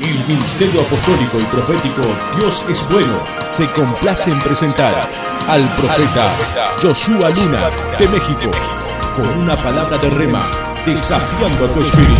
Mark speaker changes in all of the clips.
Speaker 1: El Ministerio Apostólico y Profético Dios es Bueno se complace en presentar al profeta Joshua Luna de México con una palabra de rema desafiando a tu espíritu.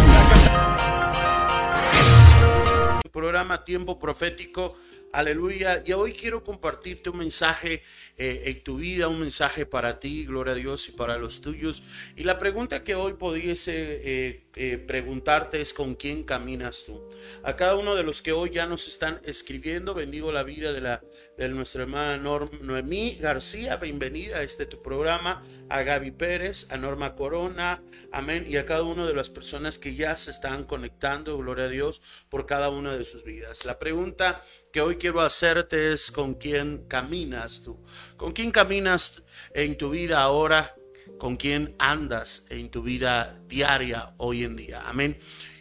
Speaker 2: Programa Tiempo Profético, aleluya. Y hoy quiero compartirte un mensaje eh, en tu vida, un mensaje para ti, gloria a Dios, y para los tuyos. Y la pregunta que hoy pudiese eh, eh, preguntarte es con quién caminas tú. A cada uno de los que hoy ya nos están escribiendo, bendigo la vida de, la, de nuestra hermana Noemí García, bienvenida a este tu programa, a Gaby Pérez, a Norma Corona, amén, y a cada una de las personas que ya se están conectando, gloria a Dios, por cada una de sus vidas. La pregunta que hoy quiero hacerte es con quién caminas tú. ¿Con quién caminas en tu vida ahora? ¿Con quién andas en tu vida diaria hoy en día? Amén.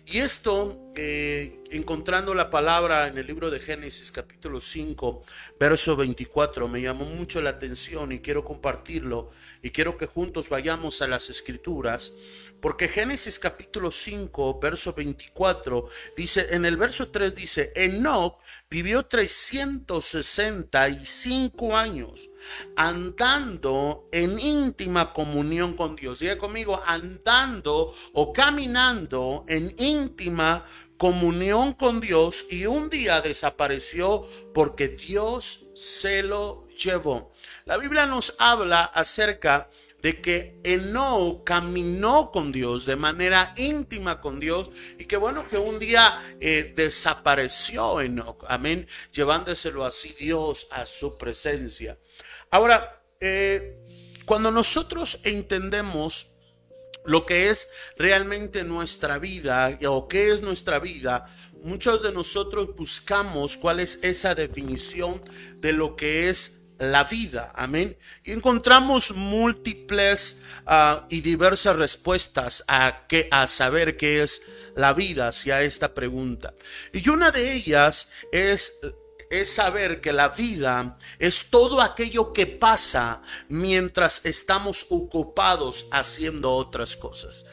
Speaker 2: Y esto, eh, encontrando la palabra en el libro de Génesis capítulo 5, verso 24, me llamó mucho la atención y quiero compartirlo y quiero que juntos vayamos a las escrituras. Porque Génesis capítulo 5, verso 24, dice, en el verso 3 dice, Enoch vivió 365 años andando en íntima comunión con Dios. Diga conmigo, andando o caminando en íntima comunión con Dios y un día desapareció porque Dios se lo llevó. La Biblia nos habla acerca de que Eno caminó con Dios de manera íntima con Dios y que bueno que un día eh, desapareció Enoch, amén, llevándoselo así Dios a su presencia. Ahora, eh, cuando nosotros entendemos lo que es realmente nuestra vida o qué es nuestra vida, muchos de nosotros buscamos cuál es esa definición de lo que es la vida. Amén. Y encontramos múltiples ah, y diversas respuestas a, que, a saber qué es la vida hacia esta pregunta. Y una de ellas es es saber que la vida es todo aquello que pasa mientras estamos ocupados haciendo otras cosas.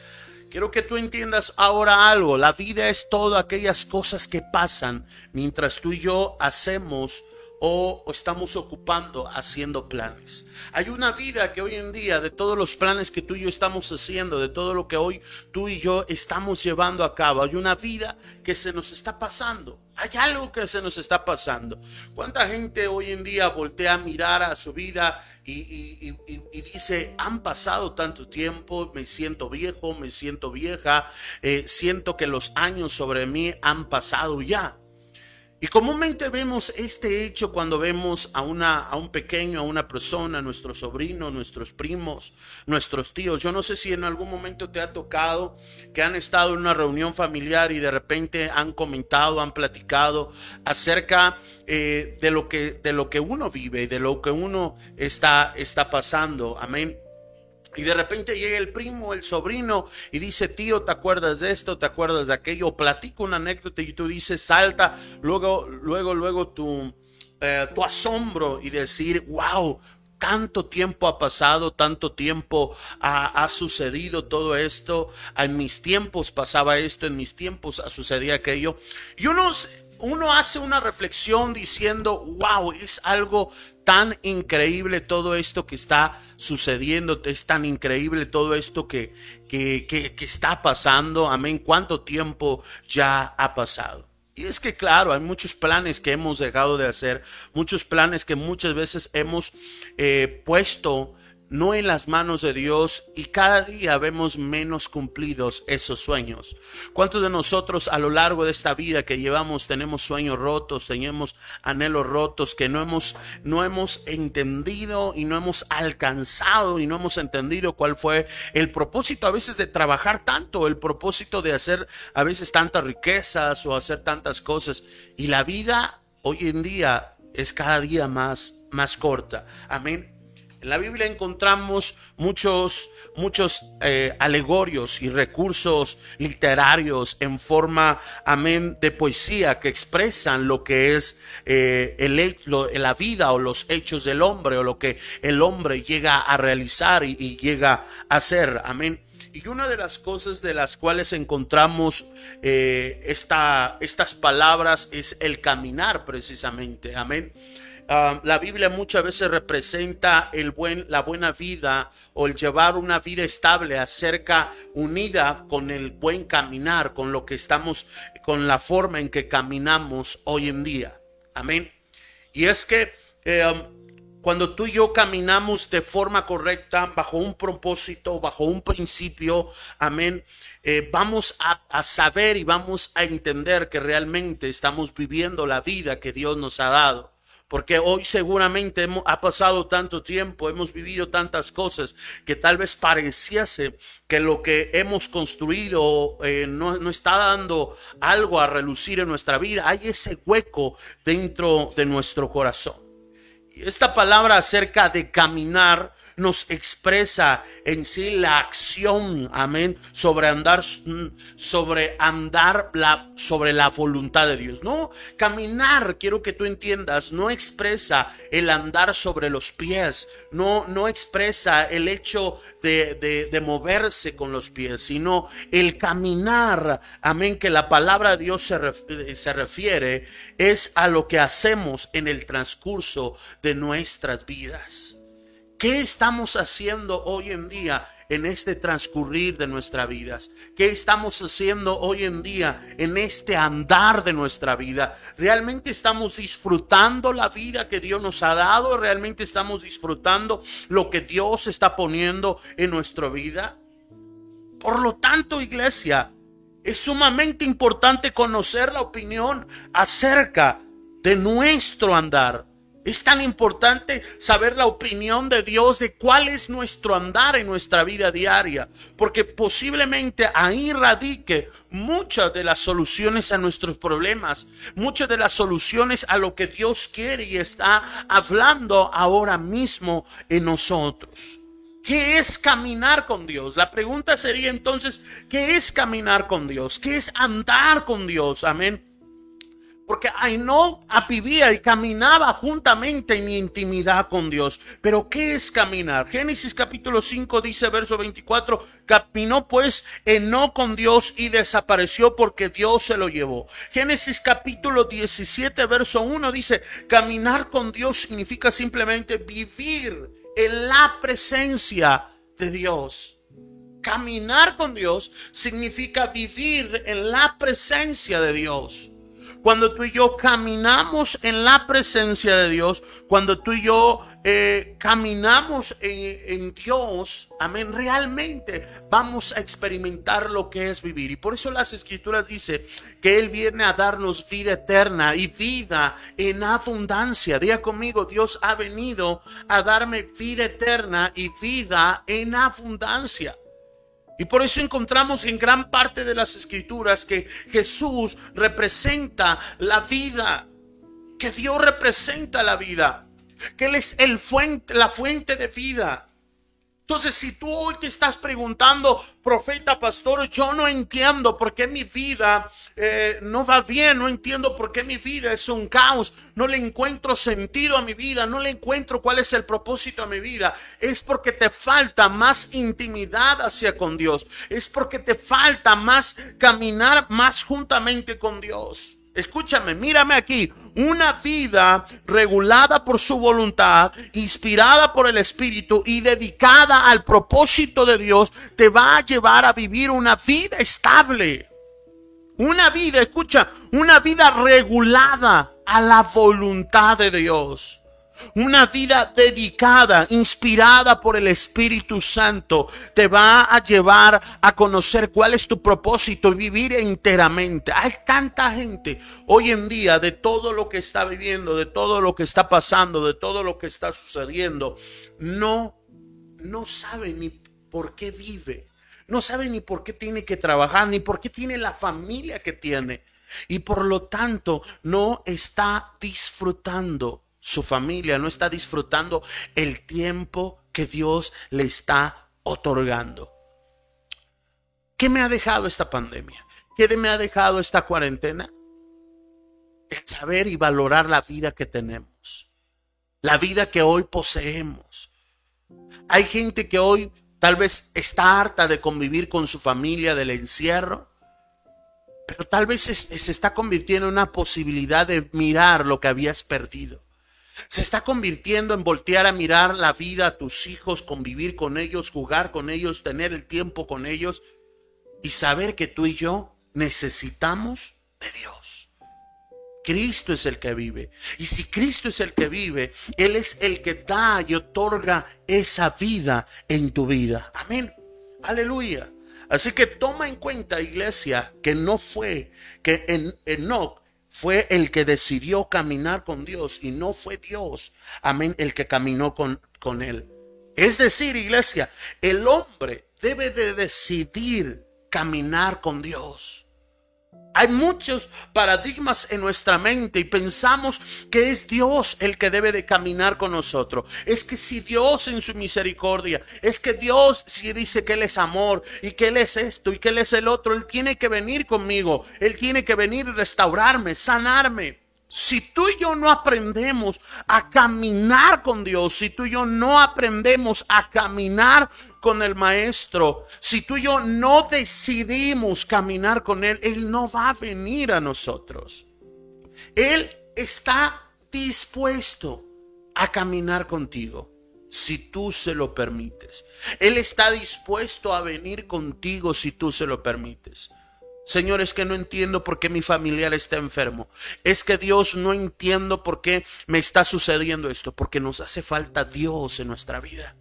Speaker 2: Quiero que tú entiendas ahora algo. La vida es todo aquellas cosas que pasan mientras tú y yo hacemos o estamos ocupando haciendo planes. Hay una vida que hoy en día, de todos los planes que tú y yo estamos haciendo, de todo lo que hoy tú y yo estamos llevando a cabo, hay una vida que se nos está pasando. Hay algo que se nos está pasando. ¿Cuánta gente hoy en día voltea a mirar a su vida y, dice, han pasado tanto tiempo, me siento viejo, me siento vieja, eh, siento que los años sobre mí han pasado ya? Y comúnmente vemos este hecho cuando vemos a, una, a un pequeño, a una persona, a nuestro sobrino, nuestros primos, nuestros tíos. Yo no sé si en algún momento te ha tocado que han estado en una reunión familiar y de repente han comentado, han platicado acerca eh, de, lo que, de lo que uno vive, de lo que uno está, está pasando. Amén. Y de repente llega el primo, el sobrino, y dice, tío, ¿te acuerdas de esto? ¿Te acuerdas de aquello? Platico una anécdota y tú dices, salta, luego, luego, luego tu, eh, tu asombro y decir, wow, tanto tiempo ha pasado, tanto tiempo ha, sucedido todo esto. En mis tiempos pasaba esto, en mis tiempos sucedía aquello. Y uno, uno hace una reflexión diciendo, wow, es algo tan increíble todo esto que está sucediendo, es tan increíble todo esto que, que, que, está pasando, amén, cuánto tiempo ya ha pasado. Y es que claro, hay muchos planes que hemos dejado de hacer, muchos planes que muchas veces hemos eh, puesto no en las manos de Dios y cada día vemos menos cumplidos esos sueños. ¿Cuántos de nosotros a lo largo de esta vida que llevamos tenemos sueños rotos, tenemos anhelos rotos que no hemos no hemos entendido y no hemos alcanzado y no hemos entendido cuál fue el propósito a veces de trabajar tanto, el propósito de hacer a veces tantas riquezas o hacer tantas cosas y la vida hoy en día es cada día más más corta. Amén. En la Biblia encontramos muchos, muchos eh, alegorios y recursos literarios en forma, amén, de poesía que expresan lo que es eh, el, la vida o los hechos del hombre o lo que el hombre llega a realizar y, llega a hacer, amén. Y una de las cosas de las cuales encontramos eh, estas palabras es el caminar precisamente. Amén. Ah, la Biblia muchas veces representa el buen, la buena vida o el llevar una vida estable acerca unida con el buen caminar, con lo que estamos, con la forma en que caminamos hoy en día. Amén. Y es que eh, um, cuando tú y yo caminamos de forma correcta, bajo un propósito, bajo un principio, amén, eh, vamos a, saber y vamos a entender que realmente estamos viviendo la vida que Dios nos ha dado. Porque hoy seguramente ha pasado tanto tiempo, hemos vivido tantas cosas que tal vez pareciese que lo que hemos construido eh, no, no está dando algo a relucir en nuestra vida. Hay ese hueco dentro de nuestro corazón. Esta palabra acerca de caminar nos expresa en sí la acción, amén, sobre andar, sobre andar la, sobre la voluntad de Dios. No, caminar, quiero que tú entiendas, no expresa el andar sobre los pies, no, no expresa el hecho de, de, moverse con los pies, sino el caminar, amén, que la palabra de Dios se, se refiere, es a lo que hacemos en el transcurso de nuestras vidas. ¿Qué estamos haciendo hoy en día en este transcurrir de nuestras vidas? ¿Qué estamos haciendo hoy en día en este andar de nuestra vida? ¿Realmente estamos disfrutando la vida que Dios nos ha dado? ¿Realmente estamos disfrutando lo que Dios está poniendo en nuestra vida? Por lo tanto, iglesia, es sumamente importante conocer la opinión acerca de nuestro andar es tan importante saber la opinión de Dios de cuál es nuestro andar en nuestra vida diaria, porque posiblemente ahí radique muchas de las soluciones a nuestros problemas, muchas de las soluciones a lo que Dios quiere y está hablando ahora mismo en nosotros. ¿Qué es caminar con Dios? La pregunta sería entonces, ¿qué es caminar con Dios? ¿Qué es andar con Dios? Amén. Porque no vivía y caminaba juntamente en intimidad con Dios. Pero ¿qué es caminar? Génesis capítulo 5 dice verso 24, caminó pues no con Dios y desapareció porque Dios se lo llevó. Génesis capítulo 17 verso 1 dice, caminar con Dios significa simplemente vivir en la presencia de Dios. Caminar con Dios significa vivir en la presencia de Dios. Cuando tú y yo caminamos en la presencia de Dios, cuando tú y yo eh, caminamos en, Dios, amén, realmente vamos a experimentar lo que es vivir. Y por eso las escrituras dice que Él viene a darnos vida eterna y vida en abundancia. Diga conmigo, Dios ha venido a darme vida eterna y vida en abundancia. Y por eso encontramos en gran parte de las escrituras que Jesús representa la vida, que Dios representa la vida, que Él es el fuente, la fuente de vida. Entonces, si tú hoy te estás preguntando, profeta, pastor, yo no entiendo por qué mi vida eh, no va bien, no entiendo por qué mi vida es un caos, no le encuentro sentido a mi vida, no le encuentro cuál es el propósito a mi vida, es porque te falta más intimidad hacia con Dios, es porque te falta más caminar más juntamente con Dios. Escúchame, mírame aquí. Una vida regulada por su voluntad, inspirada por el Espíritu y dedicada al propósito de Dios, te va a llevar a vivir una vida estable. Una vida, escucha, una vida regulada a la voluntad de Dios. Una vida dedicada, inspirada por el Espíritu Santo, te va a llevar a conocer cuál es tu propósito y vivir enteramente. Hay tanta gente hoy en día de todo lo que está viviendo, de todo lo que está pasando, de todo lo que está sucediendo, no, no sabe ni por qué vive, no sabe ni por qué tiene que trabajar, ni por qué tiene la familia que tiene. Y por lo tanto no está disfrutando su familia, no está disfrutando el tiempo que Dios le está otorgando. ¿Qué me ha dejado esta pandemia? ¿Qué me ha dejado esta cuarentena? El saber y valorar la vida que tenemos, la vida que hoy poseemos. Hay gente que hoy Tal vez está harta de convivir con su familia del encierro. Pero tal vez se, está convirtiendo en una posibilidad de mirar lo que habías perdido. Se está convirtiendo en voltear a mirar la vida a tus hijos, convivir con ellos, jugar con ellos, tener el tiempo con ellos y saber que tú y yo necesitamos de Dios. Cristo es el que vive. Y si Cristo es el que vive, Él es el que da y otorga esa vida en tu vida. Amén. Aleluya. Así que toma en cuenta, iglesia, que no fue que en Enoch fue el que decidió caminar con Dios y no fue Dios, amén, el que caminó con, con él. Es decir, iglesia, el hombre debe de decidir caminar con Dios. Hay muchos paradigmas en nuestra mente y pensamos que es Dios el que debe de caminar con nosotros. Es que si Dios en su misericordia, es que Dios si dice que Él es amor y que Él es esto y que Él es el otro, Él tiene que venir conmigo, Él tiene que venir y restaurarme, sanarme. Si tú y yo no aprendemos a caminar con Dios, si tú y yo no aprendemos a caminar con el Maestro, si tú y yo no decidimos caminar con Él, Él no va a venir a nosotros. Él está dispuesto a caminar contigo si tú se lo permites. Él está dispuesto a venir contigo si tú se lo permites. Señor, es que no entiendo por qué mi familiar está enfermo. Es que Dios no entiendo por qué me está sucediendo esto. Porque nos hace falta Dios en nuestra vida.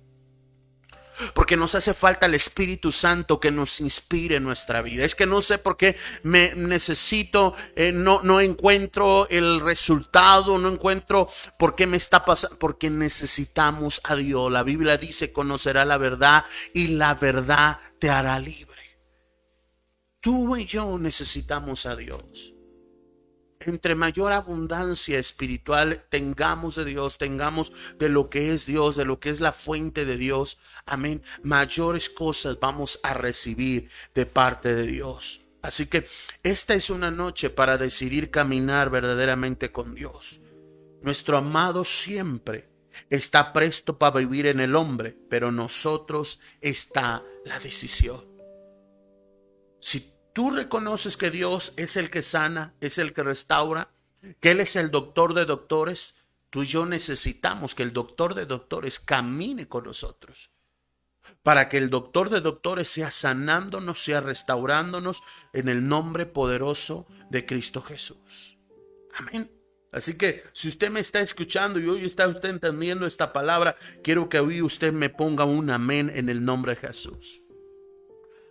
Speaker 2: Porque nos hace falta el Espíritu Santo que nos inspire en nuestra vida. Es que no sé por qué me necesito, eh, no, no encuentro el resultado, no encuentro por qué me está pasando. Porque necesitamos a Dios. La Biblia dice, conocerá la verdad y la verdad te hará libre. Tú y yo necesitamos a Dios. Entre mayor abundancia espiritual tengamos de Dios, tengamos de lo que es Dios, de lo que es la fuente de Dios, amén, mayores cosas vamos a recibir de parte de Dios. Así que esta es una noche para decidir caminar verdaderamente con Dios. Nuestro amado siempre está presto para vivir en el hombre, pero nosotros está la decisión. Si tú reconoces que Dios es el que sana, es el que restaura, que Él es el doctor de doctores, tú y yo necesitamos que el doctor de doctores camine con nosotros. Para que el doctor de doctores sea sanándonos, sea restaurándonos en el nombre poderoso de Cristo Jesús. Amén. Así que si usted me está escuchando y hoy está usted entendiendo esta palabra, quiero que hoy usted me ponga un amén en el nombre de Jesús.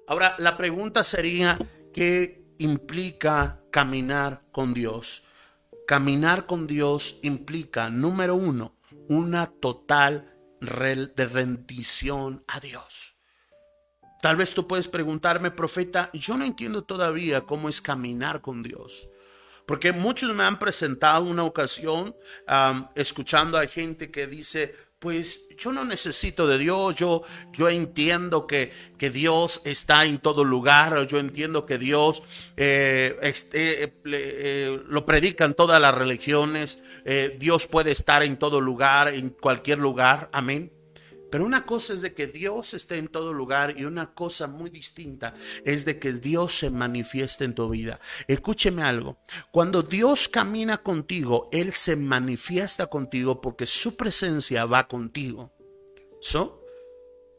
Speaker 2: Ahora, la pregunta sería, ¿qué implica caminar con Dios? Caminar con Dios implica, número uno, una total de rendición a Dios. Tal vez tú puedes preguntarme, profeta, yo no entiendo todavía cómo es caminar con Dios. Porque muchos me han presentado una ocasión escuchando a gente que dice, pues yo no necesito de Dios, yo, yo entiendo que, que Dios está en todo lugar, yo entiendo que Dios eh, este, eh, lo predican todas las religiones, eh, Dios puede estar en todo lugar, en cualquier lugar, amén. Pero una cosa es de que Dios esté en todo lugar y una cosa muy distinta es de que Dios se manifieste en tu vida. Escúcheme algo. Cuando Dios camina contigo, Él se manifiesta contigo porque su presencia va contigo. ¿So?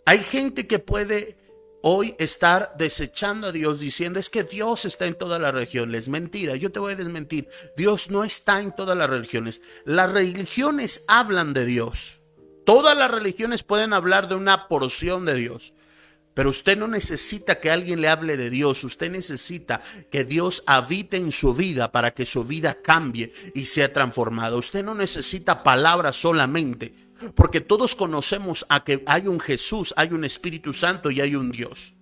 Speaker 2: Hay gente que puede hoy estar desechando a Dios diciendo es que Dios está en todas las religiones. Mentira, yo te voy a desmentir. Dios no está en todas las religiones. Las religiones hablan de Dios. Todas las religiones pueden hablar de una porción de Dios. Pero usted no necesita que alguien le hable de Dios, usted necesita que Dios habite en su vida para que su vida cambie y sea transformada. Usted no necesita palabras solamente, porque todos conocemos a que hay un Jesús, hay un Espíritu Santo y hay un Dios.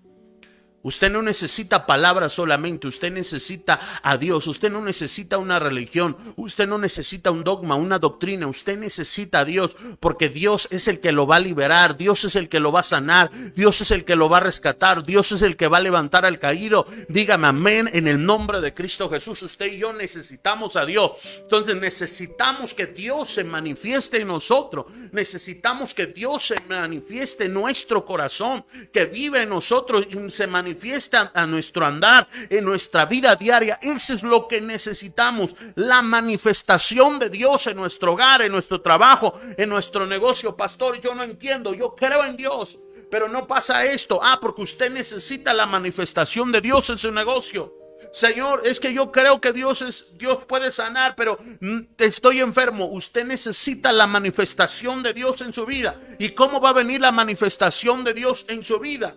Speaker 2: Usted no necesita palabras solamente, usted necesita a Dios, usted no necesita una religión, usted no necesita un dogma, una doctrina, usted necesita a Dios porque Dios es el que lo va a liberar, Dios es el que lo va a sanar, Dios es el que lo va a rescatar, Dios es el que va a levantar al caído. Dígame amén en el nombre de Cristo Jesús. Usted y yo necesitamos a Dios. Entonces necesitamos que Dios se manifieste en nosotros, necesitamos que Dios se manifieste en nuestro corazón, que vive en nosotros y se manifiesta a nuestro andar, en nuestra vida diaria. Eso es lo que necesitamos, la manifestación de Dios en nuestro hogar, en nuestro trabajo, en nuestro negocio. Pastor, yo no entiendo, yo creo en Dios, pero no pasa esto. Ah, porque usted necesita la manifestación de Dios en su negocio. Señor, es que yo creo que Dios es Dios puede sanar, pero estoy enfermo. Usted necesita la manifestación de Dios en su vida. ¿Y cómo va a venir la manifestación de Dios en su vida?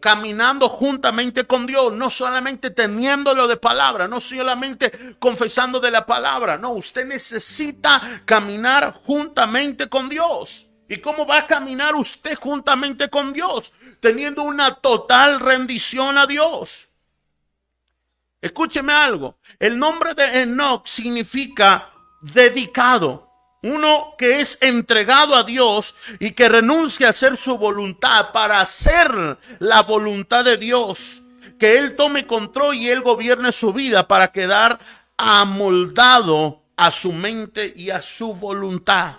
Speaker 2: caminando juntamente con Dios, no solamente teniéndolo de palabra, no solamente confesando de la palabra, no, usted necesita caminar juntamente con Dios. ¿Y cómo va a caminar usted juntamente con Dios? Teniendo una total rendición a Dios. Escúcheme algo, el nombre de Enoch significa dedicado. Uno que es entregado a Dios y que renuncia a hacer su voluntad para hacer la voluntad de Dios. Que Él tome control y Él gobierne su vida para quedar amoldado a su mente y a su voluntad.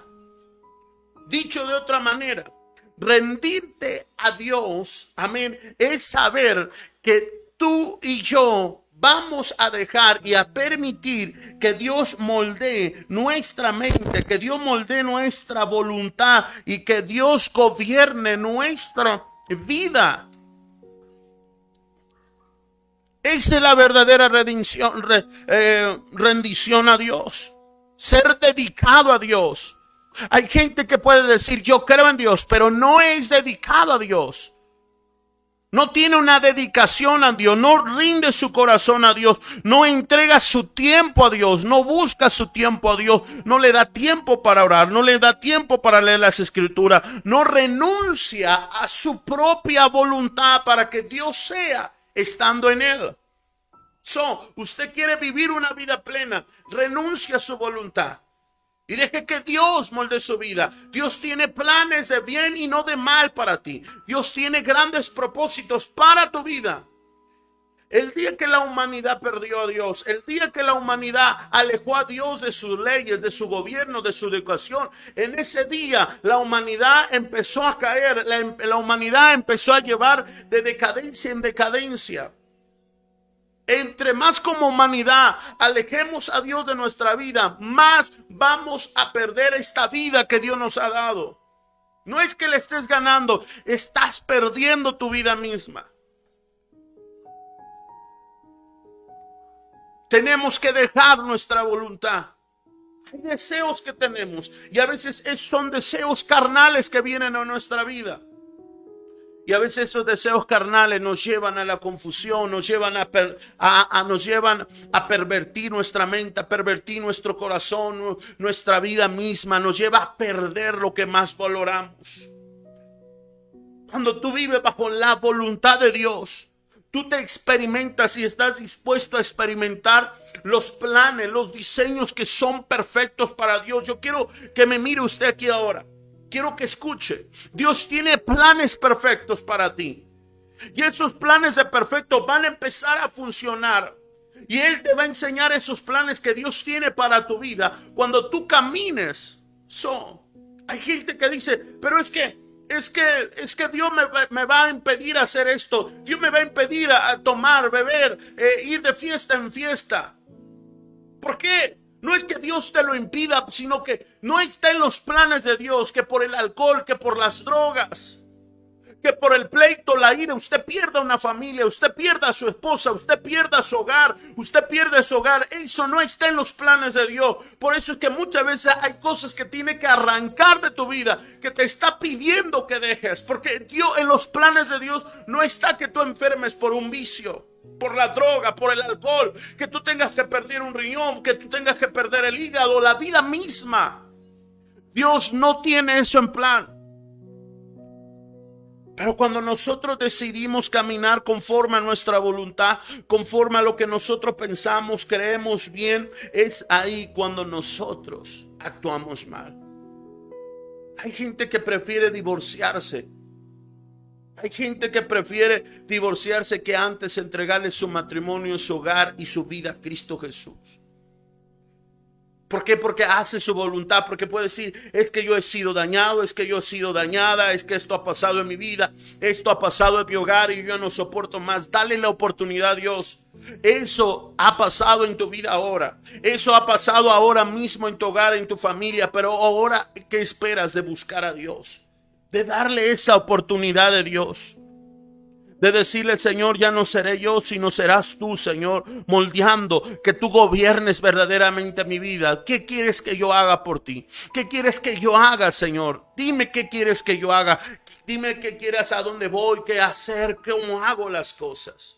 Speaker 2: Dicho de otra manera, rendirte a Dios, amén, es saber que tú y yo vamos a dejar y a permitir que Dios moldee nuestra mente, que Dios moldee nuestra voluntad y que Dios gobierne nuestra vida. Esa es la verdadera rendición, eh, rendición a Dios. Ser dedicado a Dios. Hay gente que puede decir, yo creo en Dios, pero no es dedicado a Dios. No tiene una dedicación a Dios, no rinde su corazón a Dios, no entrega su tiempo a Dios, no busca su tiempo a Dios, no le da tiempo para orar, no le da tiempo para leer las escrituras, no renuncia a su propia voluntad para que Dios sea estando en él. So, usted quiere vivir una vida plena, renuncia a su voluntad. Y deje que Dios molde su vida. Dios tiene planes de bien y no de mal para ti. Dios tiene grandes propósitos para tu vida. El día que la humanidad perdió a Dios, el día que la humanidad alejó a Dios de sus leyes, de su gobierno, de su educación, en ese día la humanidad empezó a caer, la, la humanidad empezó a llevar de decadencia en decadencia. Entre más como humanidad alejemos a Dios de nuestra vida, más vamos a perder esta vida que Dios nos ha dado. No es que le estés ganando, estás perdiendo tu vida misma. Tenemos que dejar nuestra voluntad. Hay deseos que tenemos y a veces son deseos carnales que vienen a nuestra vida. Y a veces esos deseos carnales nos llevan a la confusión, nos llevan a, nos llevan a pervertir nuestra mente, a pervertir nuestro corazón, nuestra vida misma, nos lleva a perder lo que más valoramos. Cuando tú vives bajo la voluntad de Dios, tú te experimentas y estás dispuesto a experimentar los planes, los diseños que son perfectos para Dios. Yo quiero que me mire usted aquí ahora. Quiero que escuche. Dios tiene planes perfectos para ti. Y esos planes de perfecto van a empezar a funcionar. Y Él te va a enseñar esos planes que Dios tiene para tu vida cuando tú camines. So, hay gente que dice, pero es que, es que, es que Dios me, va a impedir hacer esto. Dios me va a impedir a, tomar, beber, eh, ir de fiesta en fiesta. ¿Por qué? No es que Dios te lo impida, sino que no está en los planes de Dios que por el alcohol, que por las drogas, que por el pleito, la ira, usted pierda una familia, usted pierda a su esposa, usted pierda su hogar, usted pierde su hogar. Eso no está en los planes de Dios. Por eso es que muchas veces hay cosas que tiene que arrancar de tu vida, que te está pidiendo que dejes, porque Dios en los planes de Dios no está que tú enfermes por un vicio por la droga, por el alcohol, que tú tengas que perder un riñón, que tú tengas que perder el hígado, la vida misma. Dios no tiene eso en plan. Pero cuando nosotros decidimos caminar conforme a nuestra voluntad, conforme a lo que nosotros pensamos, creemos bien, es ahí cuando nosotros actuamos mal. Hay gente que prefiere divorciarse. Hay gente que prefiere divorciarse que antes entregarle su matrimonio, su hogar y su vida a Cristo Jesús. ¿Por qué? Porque hace su voluntad, porque puede decir, es que yo he sido dañado, es que yo he sido dañada, es que esto ha pasado en mi vida, esto ha pasado en mi hogar y yo no soporto más. Dale la oportunidad a Dios. Eso ha pasado en tu vida ahora. Eso ha pasado ahora mismo en tu hogar, en tu familia, pero ahora, ¿qué esperas de buscar a Dios? De darle esa oportunidad de Dios de decirle, Señor, ya no seré yo, sino serás tú, Señor, moldeando, que tú gobiernes verdaderamente mi vida. ¿Qué quieres que yo haga por ti? ¿Qué quieres que yo haga, Señor? Dime qué quieres que yo haga. Dime qué quieres, a dónde voy, qué hacer, cómo hago las cosas.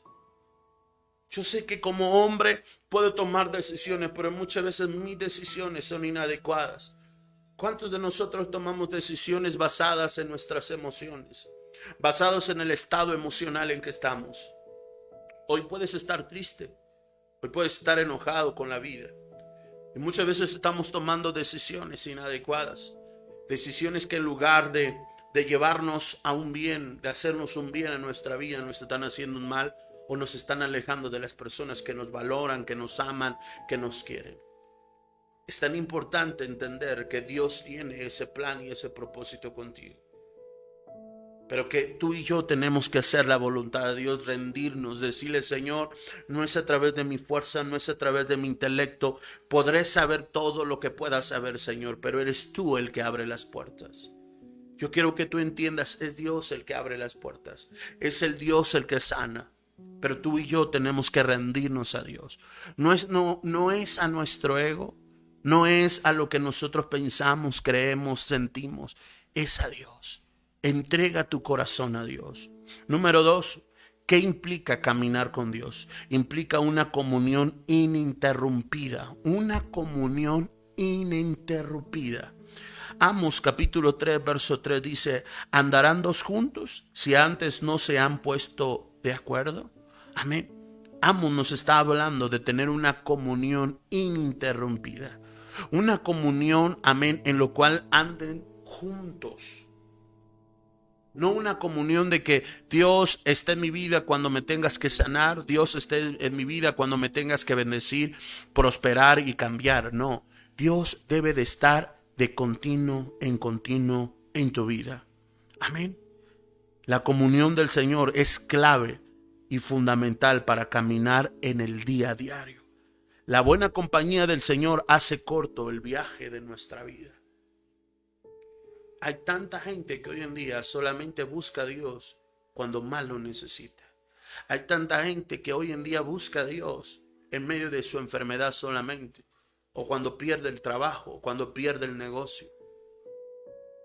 Speaker 2: Yo sé que como hombre puedo tomar decisiones, pero muchas veces mis decisiones son inadecuadas. ¿Cuántos de nosotros tomamos decisiones basadas en nuestras emociones? basados en el estado emocional en que estamos. Hoy puedes estar triste, hoy puedes estar enojado con la vida. Y muchas veces estamos tomando decisiones inadecuadas, decisiones que en lugar de, de llevarnos a un bien, de hacernos un bien en nuestra vida, nos están haciendo un mal o nos están alejando de las personas que nos valoran, que nos aman, que nos quieren. Es tan importante entender que Dios tiene ese plan y ese propósito contigo. Pero que tú y yo tenemos que hacer la voluntad de Dios, rendirnos, decirle, Señor, no es a través de mi fuerza, no es a través de mi intelecto. Podré saber todo lo que pueda saber, Señor, pero eres tú el que abre las puertas. Yo quiero que tú entiendas, es Dios el que abre las puertas, es el Dios el que sana. Pero tú y yo tenemos que rendirnos a Dios. No es, no, no es a nuestro ego, no es a lo que nosotros pensamos, creemos, sentimos, es a Dios. Entrega tu corazón a Dios. Número dos, ¿qué implica caminar con Dios? Implica una comunión ininterrumpida, una comunión ininterrumpida. Amos capítulo 3, verso 3 dice, ¿andarán dos juntos si antes no se han puesto de acuerdo? Amén. Amos nos está hablando de tener una comunión ininterrumpida. Una comunión, amén, en lo cual anden juntos. No una comunión de que Dios esté en mi vida cuando me tengas que sanar, Dios esté en mi vida cuando me tengas que bendecir, prosperar y cambiar. No, Dios debe de estar de continuo en continuo en tu vida. Amén. La comunión del Señor es clave y fundamental para caminar en el día a diario. La buena compañía del Señor hace corto el viaje de nuestra vida. Hay tanta gente que hoy en día solamente busca a Dios cuando más lo necesita. Hay tanta gente que hoy en día busca a Dios en medio de su enfermedad solamente, o cuando pierde el trabajo, o cuando pierde el negocio.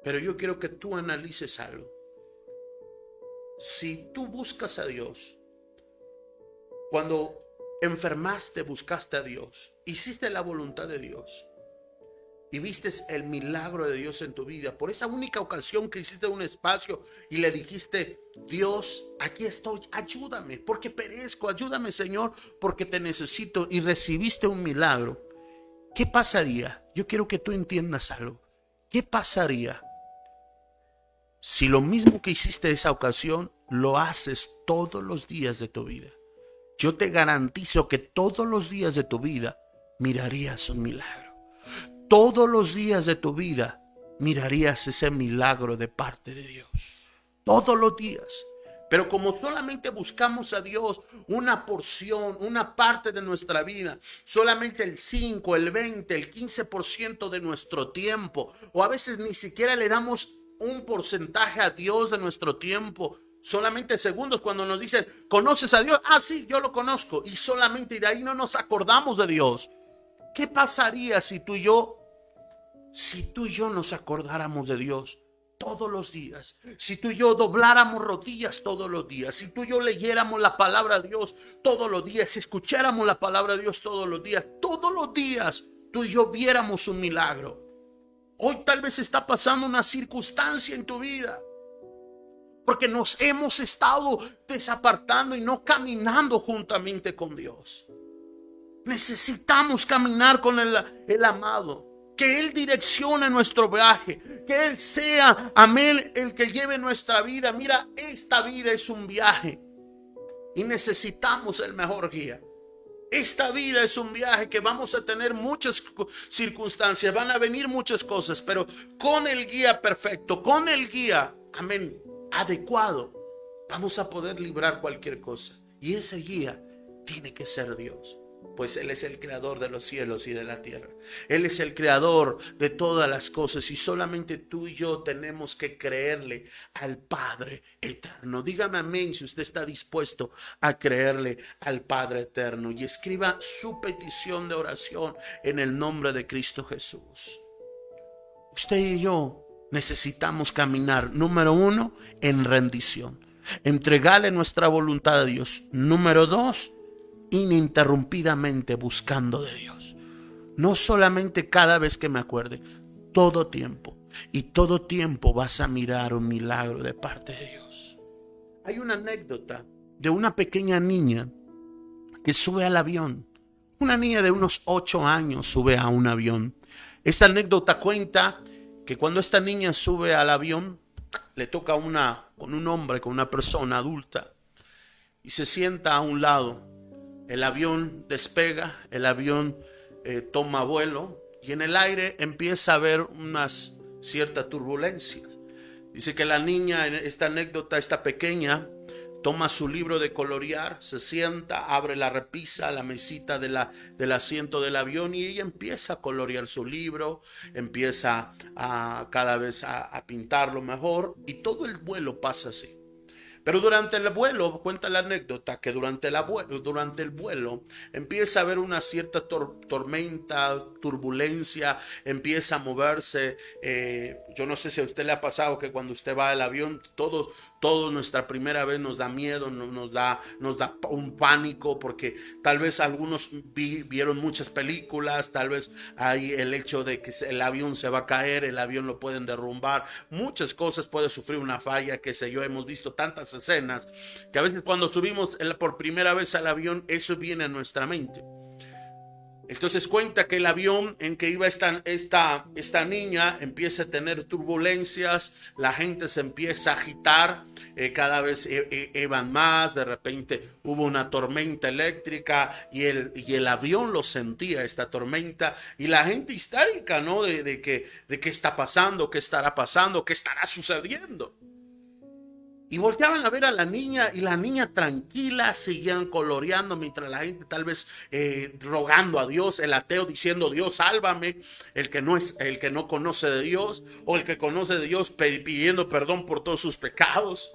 Speaker 2: Pero yo quiero que tú analices algo. Si tú buscas a Dios, cuando enfermaste buscaste a Dios, hiciste la voluntad de Dios, y viste el milagro de Dios en tu vida, por esa única ocasión que hiciste un espacio y le dijiste, Dios, aquí estoy, ayúdame, porque perezco, ayúdame Señor, porque te necesito y recibiste un milagro, ¿qué pasaría? Yo quiero que tú entiendas algo. ¿Qué pasaría si lo mismo que hiciste esa ocasión lo haces todos los días de tu vida? Yo te garantizo que todos los días de tu vida mirarías un milagro todos los días de tu vida mirarías ese milagro de parte de Dios. Todos los días. Pero como solamente buscamos a Dios una porción, una parte de nuestra vida, solamente el 5, el 20, el 15% de nuestro tiempo, o a veces ni siquiera le damos un porcentaje a Dios de nuestro tiempo, solamente segundos cuando nos dicen, ¿conoces a Dios? Ah, sí, yo lo conozco. Y solamente de ahí no nos acordamos de Dios. ¿Qué pasaría si tú y yo, si tú y yo nos acordáramos de Dios todos los días, si tú y yo dobláramos rodillas todos los días, si tú y yo leyéramos la palabra de Dios todos los días, si escucháramos la palabra de Dios todos los días, todos los días tú y yo viéramos un milagro. Hoy tal vez está pasando una circunstancia en tu vida. Porque nos hemos estado desapartando y no caminando juntamente con Dios. Necesitamos caminar con el, amado. Que Él direccione nuestro viaje. Que Él sea, amén, el que lleve nuestra vida. Mira, esta vida es un viaje. Y necesitamos el mejor guía. Esta vida es un viaje que vamos a tener muchas circunstancias, van a venir muchas cosas, pero con el guía perfecto, con el guía, amén, adecuado, vamos a poder librar cualquier cosa. Y ese guía tiene que ser Dios pues Él es el creador de los cielos y de la tierra. Él es el creador de todas las cosas y solamente tú y yo tenemos que creerle al Padre eterno. Dígame amén si usted está dispuesto a creerle al Padre eterno y escriba su petición de oración en el nombre de Cristo Jesús. Usted y yo necesitamos caminar, número uno, en rendición. Entregarle nuestra voluntad a Dios. Número dos, ininterrumpidamente buscando de Dios. No solamente cada vez que me acuerde, todo tiempo. Y todo tiempo vas a mirar un milagro de parte de Dios. Hay una anécdota de una pequeña niña que sube al avión. Una niña de unos ocho años sube a un avión. Esta anécdota cuenta que cuando esta niña sube al avión, le toca una, con un hombre, con una persona adulta, y se sienta a un lado el avión despega, el avión eh, toma vuelo y en el aire empieza a haber unas ciertas turbulencias. Dice que la niña, en esta anécdota, esta pequeña, toma su libro de colorear, se sienta, abre la repisa, la mesita de la, del asiento del avión y ella empieza a colorear su libro, empieza a cada vez a, pintarlo mejor y todo el vuelo pasa así. Pero durante el vuelo, cuenta la anécdota que durante el, vuelo, durante el vuelo empieza a haber una cierta tormenta, turbulencia, empieza a moverse. Eh, yo no sé si a usted le ha pasado que cuando usted va al avión, todo, todo nuestra primera vez nos da miedo, nos da, nos da un pánico, porque tal vez algunos vieron muchas películas, tal vez hay el hecho de que el avión se va a caer, el avión lo pueden derrumbar, muchas cosas puede sufrir una falla, que sé yo, hemos visto tantas escenas que a veces cuando subimos por primera vez al avión, eso viene a nuestra mente. Entonces cuenta que el avión en que iba esta, esta, niña empieza a tener turbulencias, la gente se empieza a agitar, eh, cada vez iban más, de repente hubo una tormenta eléctrica y el, y el avión lo sentía, esta tormenta, y la gente histérica, ¿no? De, de, que, de qué está pasando, qué estará pasando, qué estará sucediendo. Y volteaban a ver a la niña y la niña tranquila seguían coloreando mientras la gente tal vez eh, rogando a Dios, el ateo diciendo Dios sálvame, el que no es el que no conoce de Dios o el que conoce de Dios pidiendo perdón por todos sus pecados.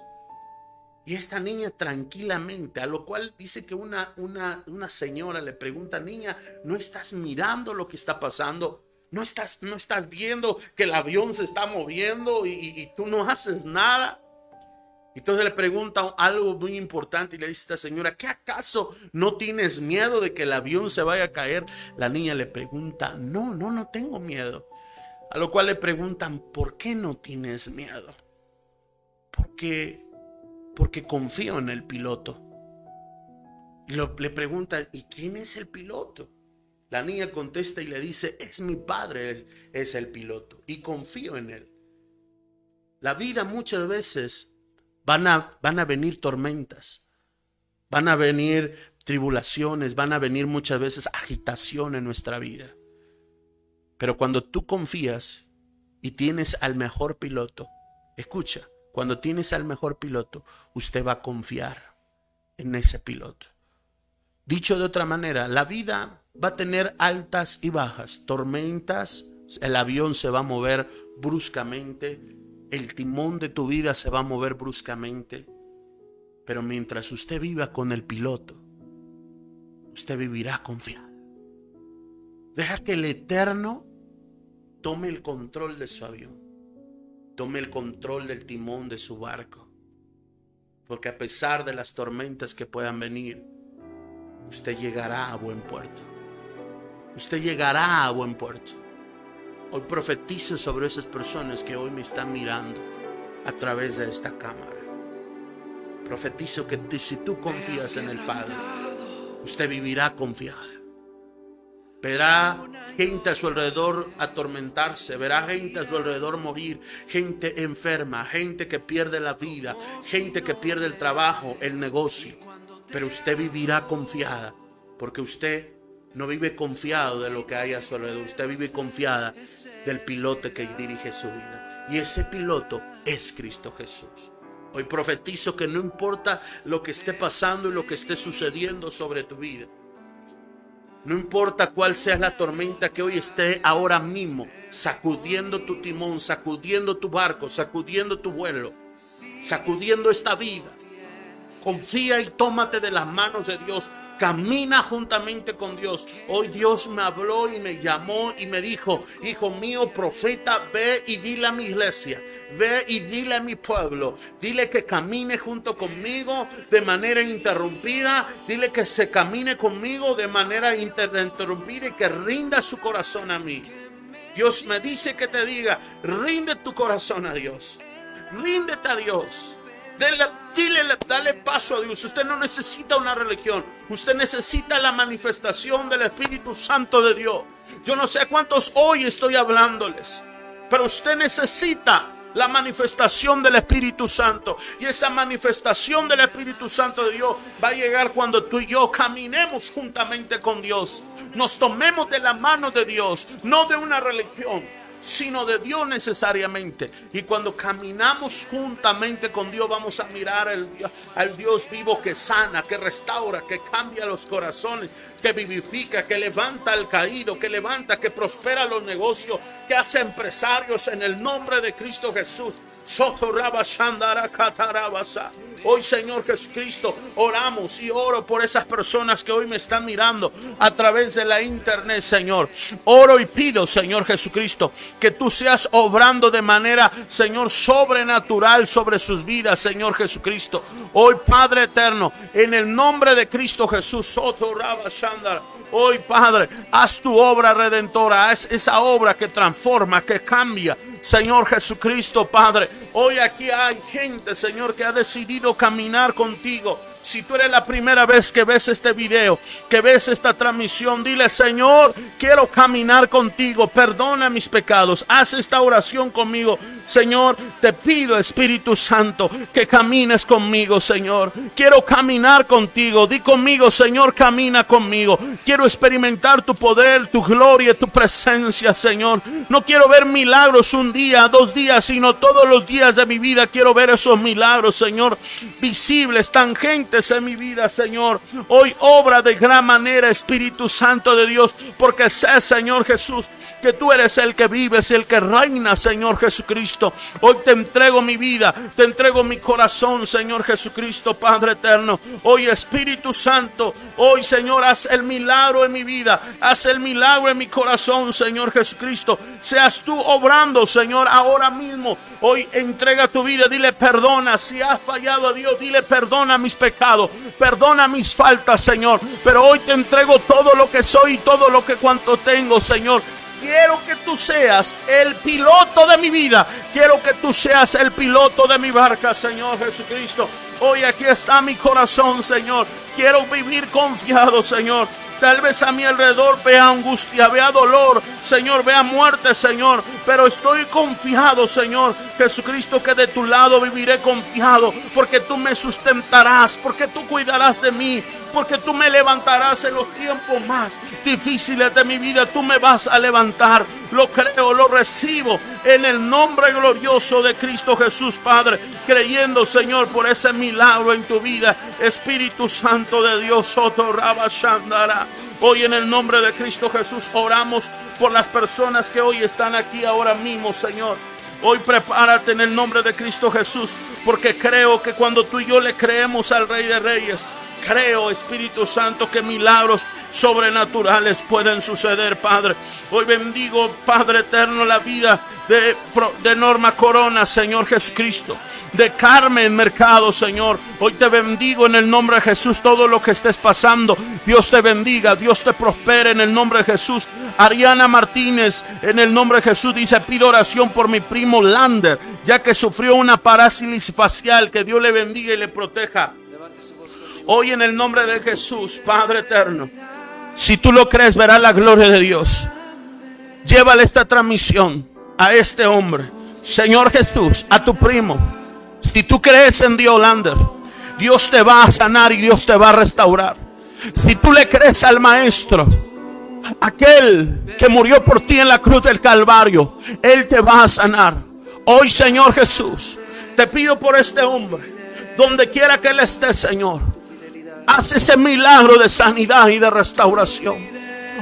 Speaker 2: Y esta niña tranquilamente, a lo cual dice que una, una, una señora le pregunta, niña, ¿no estás mirando lo que está pasando? ¿No estás, no estás viendo que el avión se está moviendo y, y tú no haces nada? Entonces le pregunta algo muy importante y le dice a esta señora, ¿qué acaso no tienes miedo de que el avión se vaya a caer? La niña le pregunta, no, no, no tengo miedo. A lo cual le preguntan, ¿por qué no tienes miedo? Porque, porque confío en el piloto. Y le pregunta, ¿y quién es el piloto? La niña contesta y le dice, es mi padre, es el piloto. Y confío en él. La vida muchas veces Van a, van a venir tormentas, van a venir tribulaciones, van a venir muchas veces agitación en nuestra vida. Pero cuando tú confías y tienes al mejor piloto, escucha, cuando tienes al mejor piloto, usted va a confiar en ese piloto. Dicho de otra manera, la vida va a tener altas y bajas, tormentas, el avión se va a mover bruscamente, el timón de tu vida se va a mover bruscamente, pero mientras usted viva con el piloto, usted vivirá confiado. Deja que el Eterno tome el control de su avión, tome el control del timón de su barco, porque a pesar de las tormentas que puedan venir, usted llegará a buen puerto. Usted llegará a buen puerto. Hoy profetizo sobre esas personas que hoy me están mirando a través de esta cámara. Profetizo que si tú confías en el Padre, usted vivirá confiada. Verá gente a su alrededor atormentarse, verá gente a su alrededor morir, gente enferma, gente que pierde la vida, gente que pierde el trabajo, el negocio. Pero usted vivirá confiada, porque usted no vive confiado de lo que hay a su alrededor, usted vive confiada del piloto que dirige su vida. Y ese piloto es Cristo Jesús. Hoy profetizo que no importa lo que esté pasando y lo que esté sucediendo sobre tu vida. No importa cuál sea la tormenta que hoy esté ahora mismo sacudiendo tu timón, sacudiendo tu barco, sacudiendo tu vuelo, sacudiendo esta vida. Confía y tómate de las manos de Dios. Camina juntamente con Dios. Hoy Dios me habló y me llamó y me dijo, hijo mío, profeta, ve y dile a mi iglesia. Ve y dile a mi pueblo, dile que camine junto conmigo de manera interrumpida, dile que se camine conmigo de manera interrumpida y que rinda su corazón a mí. Dios me dice que te diga, rinde tu corazón a Dios, ríndete a Dios. Dile, dale paso a Dios. Usted no necesita una religión. Usted necesita la manifestación del Espíritu Santo de Dios. Yo no sé cuántos hoy estoy hablándoles. Pero usted necesita la manifestación del Espíritu Santo. Y esa manifestación del Espíritu Santo de Dios va a llegar cuando tú y yo caminemos juntamente con Dios. Nos tomemos de la mano de Dios, no de una religión sino de Dios necesariamente. Y cuando caminamos juntamente con Dios, vamos a mirar al, al, Dios vivo que sana, que restaura, que cambia los corazones, que vivifica, que levanta al caído, que levanta, que prospera los negocios, que hace empresarios en el nombre de Cristo Jesús. Hoy, Señor Jesucristo, oramos y oro por esas personas que hoy me están mirando a través de la internet, Señor. Oro y pido, Señor Jesucristo, que tú seas obrando de manera, Señor, sobrenatural sobre sus vidas, Señor Jesucristo. Hoy, Padre eterno, en el nombre de Cristo Jesús, Hoy, Padre, haz tu obra redentora, haz esa obra que transforma, que cambia, Señor Jesucristo, Padre. Hoy aquí hay gente, Señor, que ha decidido caminar contigo. Si tú eres la primera vez que ves este video, que ves esta transmisión, dile, Señor, quiero caminar contigo, perdona mis pecados, haz esta oración conmigo. Señor, te pido, Espíritu Santo, que camines conmigo, Señor. Quiero caminar contigo. Di conmigo, Señor, camina conmigo. Quiero experimentar tu poder, tu gloria, tu presencia, Señor. No quiero ver milagros un día, dos días, sino todos los días de mi vida. Quiero ver esos milagros, Señor, visibles, tangentes en mi vida, Señor. Hoy obra de gran manera, Espíritu Santo de Dios, porque sé, Señor Jesús, que tú eres el que vives, el que reina, Señor Jesucristo. Hoy te entrego mi vida, te entrego mi corazón, Señor Jesucristo, Padre eterno. Hoy Espíritu Santo, hoy Señor, haz el milagro en mi vida, haz el milagro en mi corazón, Señor Jesucristo. Seas tú obrando, Señor, ahora mismo. Hoy entrega tu vida, dile perdona. Si has fallado a Dios, dile perdona mis pecados, perdona mis faltas, Señor. Pero hoy te entrego todo lo que soy y todo lo que cuanto tengo, Señor. Quiero que tú seas el piloto de mi vida. Quiero que tú seas el piloto de mi barca, Señor Jesucristo. Hoy aquí está mi corazón, Señor. Quiero vivir confiado, Señor. Tal vez a mi alrededor vea angustia, vea dolor, Señor, vea muerte, Señor. Pero estoy confiado, Señor Jesucristo, que de tu lado viviré confiado, porque tú me sustentarás, porque tú cuidarás de mí, porque tú me levantarás en los tiempos más difíciles de mi vida. Tú me vas a levantar. Lo creo, lo recibo en el nombre glorioso de Cristo Jesús, Padre, creyendo, Señor, por ese milagro en tu vida. Espíritu Santo de Dios, Soto Shandara. Hoy en el nombre de Cristo Jesús oramos por las personas que hoy están aquí ahora mismo, Señor. Hoy prepárate en el nombre de Cristo Jesús, porque creo que cuando tú y yo le creemos al Rey de Reyes, Creo, Espíritu Santo, que milagros sobrenaturales pueden suceder, Padre. Hoy bendigo, Padre eterno, la vida de, de Norma Corona, Señor Jesucristo. De Carmen Mercado, Señor. Hoy te bendigo en el nombre de Jesús todo lo que estés pasando. Dios te bendiga, Dios te prospere en el nombre de Jesús. Ariana Martínez, en el nombre de Jesús, dice, pido oración por mi primo Lander, ya que sufrió una parálisis facial. Que Dios le bendiga y le proteja. Hoy en el nombre de Jesús, Padre eterno. Si tú lo crees, verás la gloria de Dios. Llévale esta transmisión a este hombre. Señor Jesús, a tu primo. Si tú crees en Dios, Lander, Dios te va a sanar y Dios te va a restaurar. Si tú le crees al Maestro, aquel que murió por ti en la cruz del Calvario, Él te va a sanar. Hoy, Señor Jesús, te pido por este hombre, donde quiera que Él esté, Señor Haz ese milagro de sanidad y de restauración.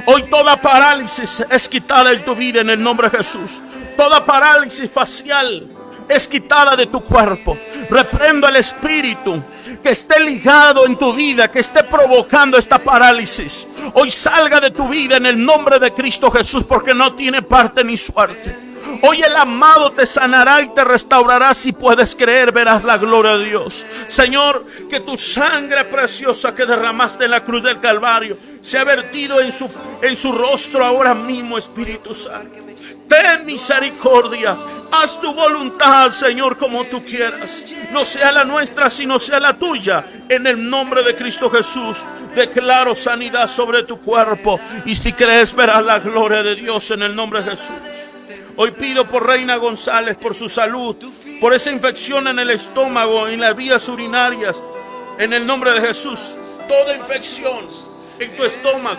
Speaker 2: Hoy toda parálisis es quitada en tu vida en el nombre de Jesús. Toda parálisis facial es quitada de tu cuerpo. Reprendo el espíritu que esté ligado en tu vida, que esté provocando esta parálisis. Hoy salga de tu vida en el nombre de Cristo Jesús porque no tiene parte ni suerte. Hoy el amado te sanará y te restaurará si puedes creer, verás la gloria de Dios. Señor, que tu sangre preciosa que derramaste en la cruz del Calvario se ha vertido en su, en su rostro ahora mismo, Espíritu Santo. Ten misericordia. Haz tu voluntad, Señor, como tú quieras. No sea la nuestra, sino sea la tuya. En el nombre de Cristo Jesús, declaro sanidad sobre tu cuerpo. Y si crees, verás la gloria de Dios en el nombre de Jesús. Hoy pido por Reina González, por su salud, por esa infección en el estómago, en las vías urinarias. En el nombre de Jesús, toda infección en tu estómago,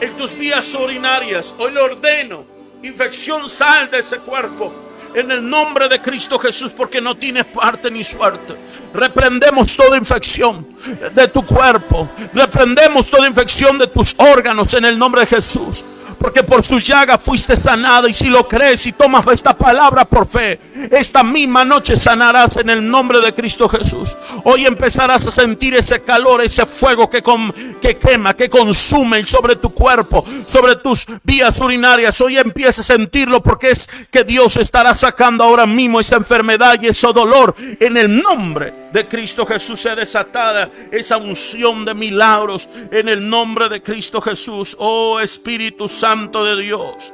Speaker 2: en tus vías urinarias, hoy le ordeno, infección sal de ese cuerpo. En el nombre de Cristo Jesús, porque no tienes parte ni suerte. Reprendemos toda infección de tu cuerpo. Reprendemos toda infección de tus órganos en el nombre de Jesús porque por su llaga fuiste sanado. Y si lo crees y tomas esta palabra por fe, esta misma noche sanarás en el nombre de Cristo Jesús. Hoy empezarás a sentir ese calor, ese fuego que, que quema, que consume sobre tu cuerpo, sobre tus vías urinarias. Hoy empieza a sentirlo porque es que Dios estará sacando ahora mismo esa enfermedad y ese dolor en el nombre de Cristo Jesús sea desatada esa unción de milagros en el nombre de Cristo Jesús. Oh Espíritu Santo de Dios.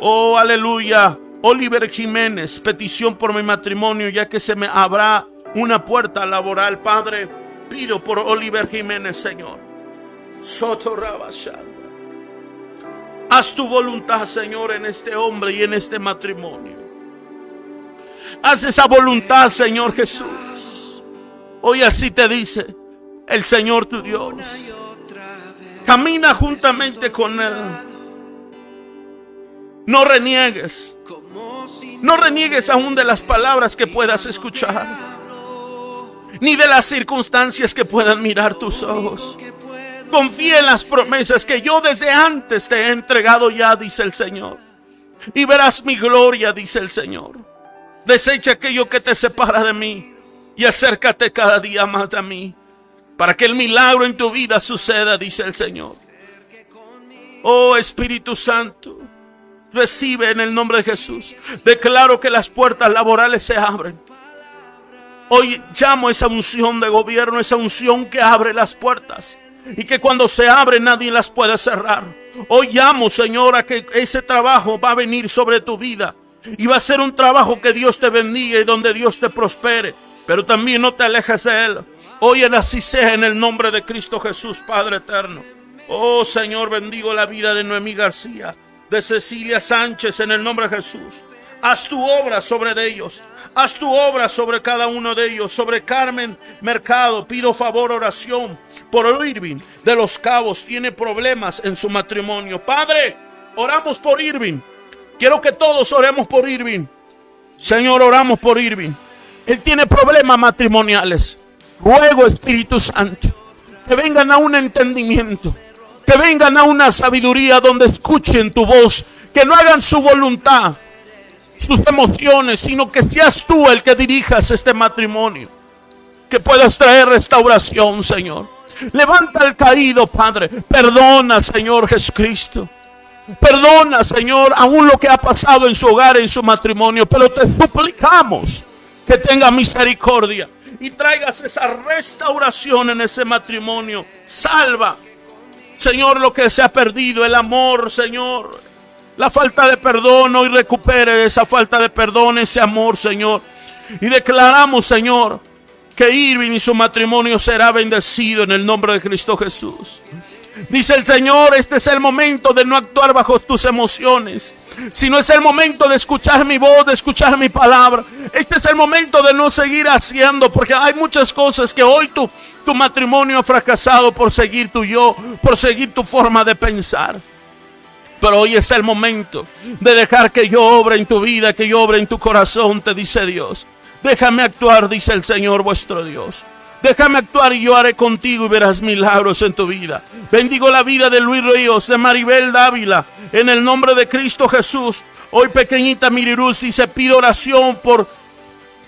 Speaker 2: Oh aleluya. Oliver Jiménez, petición por mi matrimonio, ya que se me habrá una puerta laboral, Padre. Pido por Oliver Jiménez, Señor. Soto Haz tu voluntad, Señor, en este hombre y en este matrimonio. Haz esa voluntad, Señor Jesús. Hoy así te dice el Señor tu Dios. Camina juntamente con Él. No reniegues. No reniegues aún de las palabras que puedas escuchar. Ni de las circunstancias que puedan mirar tus ojos. Confía en las promesas que yo desde antes te he entregado ya, dice el Señor. Y verás mi gloria, dice el Señor. Desecha aquello que te separa de mí y acércate cada día más a mí para que el milagro en tu vida suceda, dice el Señor. Oh Espíritu Santo, recibe en el nombre de Jesús. Declaro que las puertas laborales se abren. Hoy llamo esa unción de gobierno, esa unción que abre las puertas y que cuando se abre nadie las puede cerrar. Hoy llamo, Señor, a que ese trabajo va a venir sobre tu vida y va a ser un trabajo que Dios te bendiga y donde Dios te prospere pero también no te alejes de Él. Hoy en así sea en el nombre de Cristo Jesús, Padre eterno. Oh Señor, bendigo la vida de Noemí García, de Cecilia Sánchez en el nombre de Jesús. Haz tu obra sobre ellos. Haz tu obra sobre cada uno de ellos. Sobre Carmen Mercado, pido favor, oración por Irving de los Cabos. Tiene problemas en su matrimonio. Padre, oramos por Irving. Quiero que todos oremos por Irving. Señor, oramos por Irving. Él tiene problemas matrimoniales. Ruego, Espíritu Santo, que vengan a un entendimiento, que vengan a una sabiduría donde escuchen tu voz, que no hagan su voluntad, sus emociones, sino que seas tú el que dirijas este matrimonio. Que puedas traer restauración, Señor. Levanta al caído, Padre. Perdona, Señor Jesucristo. Perdona, Señor, aún lo que ha pasado en su hogar, en su matrimonio. Pero te suplicamos que tenga misericordia y traigas esa restauración en ese matrimonio. Salva, Señor, lo que se ha perdido, el amor, Señor. La falta de perdón, hoy recupere esa falta de perdón, ese amor, Señor. Y declaramos, Señor, que Irving y su matrimonio será bendecido en el nombre de Cristo Jesús. Dice el Señor, este es el momento de no actuar bajo tus emociones, sino es el momento de escuchar mi voz, de escuchar mi palabra. Este es el momento de no seguir haciendo, porque hay muchas cosas que hoy tu, tu matrimonio ha fracasado por seguir tu yo, por seguir tu forma de pensar. Pero hoy es el momento de dejar que yo obre en tu vida, que yo obre en tu corazón, te dice Dios. Déjame actuar, dice el Señor vuestro Dios. Déjame actuar y yo haré contigo y verás milagros en tu vida. Bendigo la vida de Luis Ríos, de Maribel Dávila, en el nombre de Cristo Jesús. Hoy pequeñita Miriruz dice, pido oración por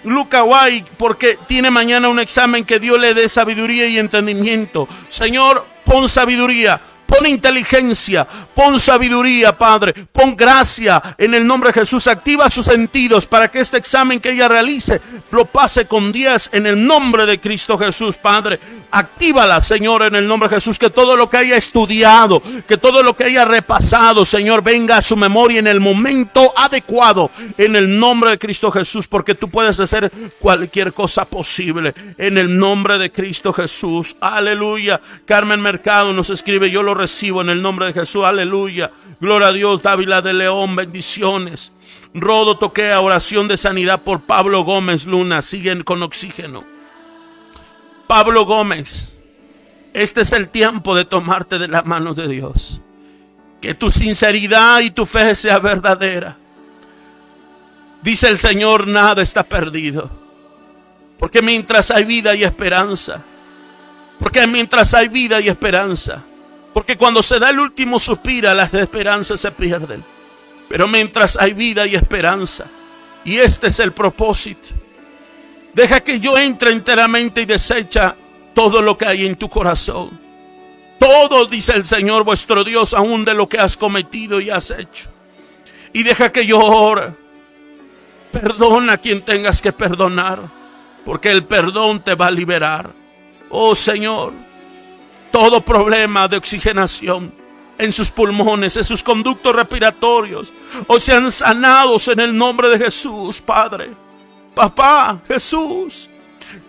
Speaker 2: Luca White, porque tiene mañana un examen que Dios le dé sabiduría y entendimiento. Señor, pon sabiduría Pon inteligencia, pon sabiduría, Padre. Pon gracia en el nombre de Jesús. Activa sus sentidos para que este examen que ella realice lo pase con 10 en el nombre de Cristo Jesús, Padre. Actívala, Señor, en el nombre de Jesús. Que todo lo que haya estudiado, que todo lo que haya repasado, Señor, venga a su memoria en el momento adecuado. En el nombre de Cristo Jesús. Porque tú puedes hacer cualquier cosa posible. En el nombre de Cristo Jesús. Aleluya. Carmen Mercado nos escribe, yo lo recibo en el nombre de Jesús. Aleluya. Gloria a Dios. Dávila de León. Bendiciones. Rodo toquea oración de sanidad por Pablo Gómez Luna. Siguen con oxígeno. Pablo Gómez. Este es el tiempo de tomarte de las manos de Dios. Que tu sinceridad y tu fe sea verdadera. Dice el Señor, nada está perdido. Porque mientras hay vida y esperanza. Porque mientras hay vida y esperanza. Porque cuando se da el último suspiro, las esperanzas se pierden. Pero mientras hay vida y esperanza, y este es el propósito, deja que yo entre enteramente y desecha todo lo que hay en tu corazón. Todo, dice el Señor vuestro Dios, aún de lo que has cometido y has hecho. Y deja que yo ore. Perdona a quien tengas que perdonar, porque el perdón te va a liberar. Oh Señor todo problema de oxigenación en sus pulmones, en sus conductos respiratorios, o sean sanados en el nombre de Jesús, Padre. Papá, Jesús,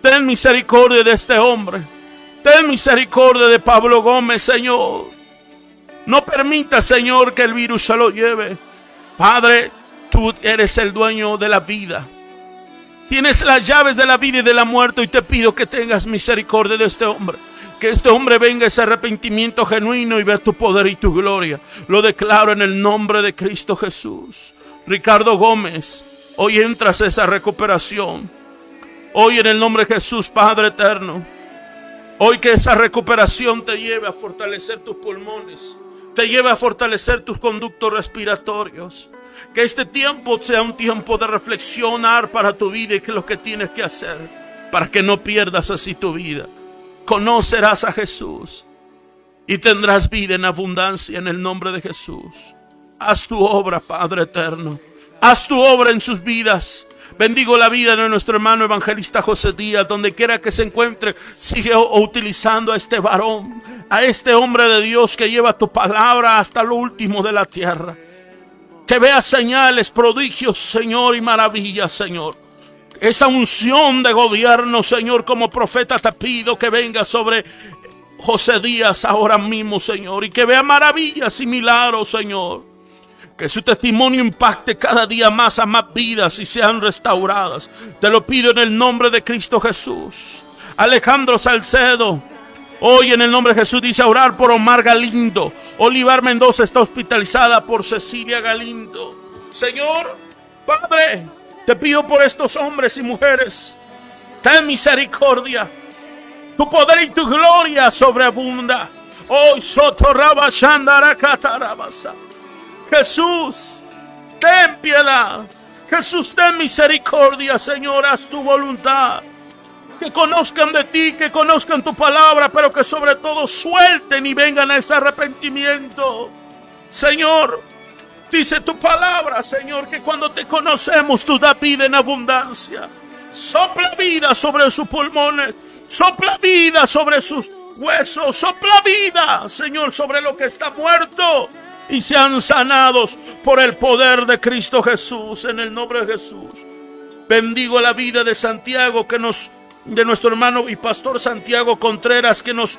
Speaker 2: ten misericordia de este hombre. Ten misericordia de Pablo Gómez, Señor. No permita, Señor, que el virus se lo lleve. Padre, tú eres el dueño de la vida. Tienes las llaves de la vida y de la muerte y te pido que tengas misericordia de este hombre que este hombre venga ese arrepentimiento genuino y vea tu poder y tu gloria. Lo declaro en el nombre de Cristo Jesús. Ricardo Gómez, hoy entras a esa recuperación. Hoy en el nombre de Jesús, Padre eterno. Hoy que esa recuperación te lleve a fortalecer tus pulmones, te lleve a fortalecer tus conductos respiratorios. Que este tiempo sea un tiempo de reflexionar para tu vida y que lo que tienes que hacer para que no pierdas así tu vida conocerás a Jesús y tendrás vida en abundancia en el nombre de Jesús. Haz tu obra, Padre eterno. Haz tu obra en sus vidas. Bendigo la vida de nuestro hermano evangelista José Díaz, donde quiera que se encuentre, sigue utilizando a este varón, a este hombre de Dios que lleva tu palabra hasta lo último de la tierra. Que vea señales, prodigios, Señor, y maravillas, Señor esa unción de gobierno, Señor, como profeta te pido que venga sobre José Díaz ahora mismo, Señor, y que vea maravillas y milagros, Señor. Que su testimonio impacte cada día más a más vidas y sean restauradas. Te lo pido en el nombre de Cristo Jesús. Alejandro Salcedo, hoy en el nombre de Jesús dice orar por Omar Galindo. Olivar Mendoza está hospitalizada por Cecilia Galindo. Señor, Padre, te pido por estos hombres y mujeres. Ten misericordia. Tu poder y tu gloria sobreabunda. Hoy Jesús, ten piedad. Jesús, ten misericordia, Señor, haz tu voluntad. que conozcan de ti, que conozcan tu palabra, pero que sobre todo suelten y vengan a ese arrepentimiento. Señor, dice tu palabra, Señor, que cuando te conocemos tú das vida en abundancia. Sopla vida sobre sus pulmones, sopla vida sobre sus huesos, sopla vida, Señor, sobre lo que está muerto y sean sanados por el poder de Cristo Jesús, en el nombre de Jesús. Bendigo la vida de Santiago que nos de nuestro hermano y pastor Santiago Contreras que nos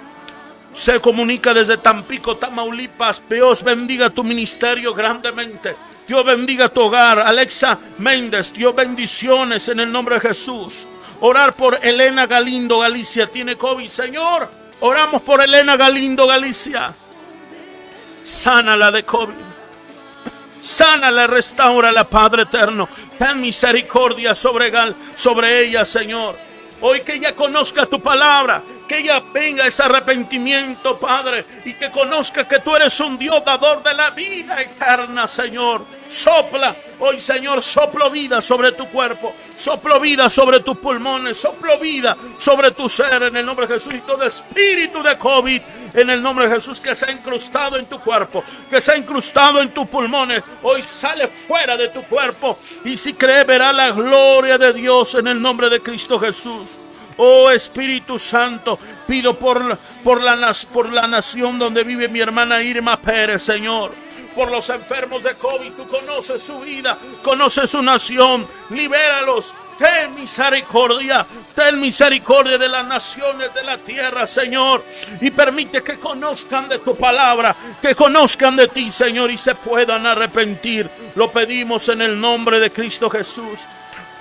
Speaker 2: se comunica desde Tampico, Tamaulipas. Dios bendiga tu ministerio grandemente. Dios bendiga tu hogar. Alexa Méndez, Dios bendiciones en el nombre de Jesús. Orar por Elena Galindo, Galicia. Tiene COVID. Señor, oramos por Elena Galindo, Galicia. Sánala de COVID. Sánala, restaura la Padre eterno. Ten misericordia sobre, sobre ella, Señor. Hoy que ella conozca tu palabra, que ella venga ese arrepentimiento, Padre, y que conozca que tú eres un Dios dador de la vida eterna, Señor. Sopla, hoy Señor, soplo vida sobre tu cuerpo, soplo vida sobre tus pulmones, soplo vida sobre tu ser en el nombre de Jesús y todo espíritu de COVID en el nombre de Jesús que se ha incrustado en tu cuerpo, que se ha incrustado en tus pulmones, hoy sale fuera de tu cuerpo y si cree verá la gloria de Dios en el nombre de Cristo Jesús. Oh Espíritu Santo, pido por, por, la, por la nación donde vive mi hermana Irma Pérez, Señor. Por los enfermos de COVID, tú conoces su vida, conoces su nación, libéralos, ten misericordia, ten misericordia de las naciones de la tierra, Señor, y permite que conozcan de tu palabra, que conozcan de ti, Señor, y se puedan arrepentir. Lo pedimos en el nombre de Cristo Jesús.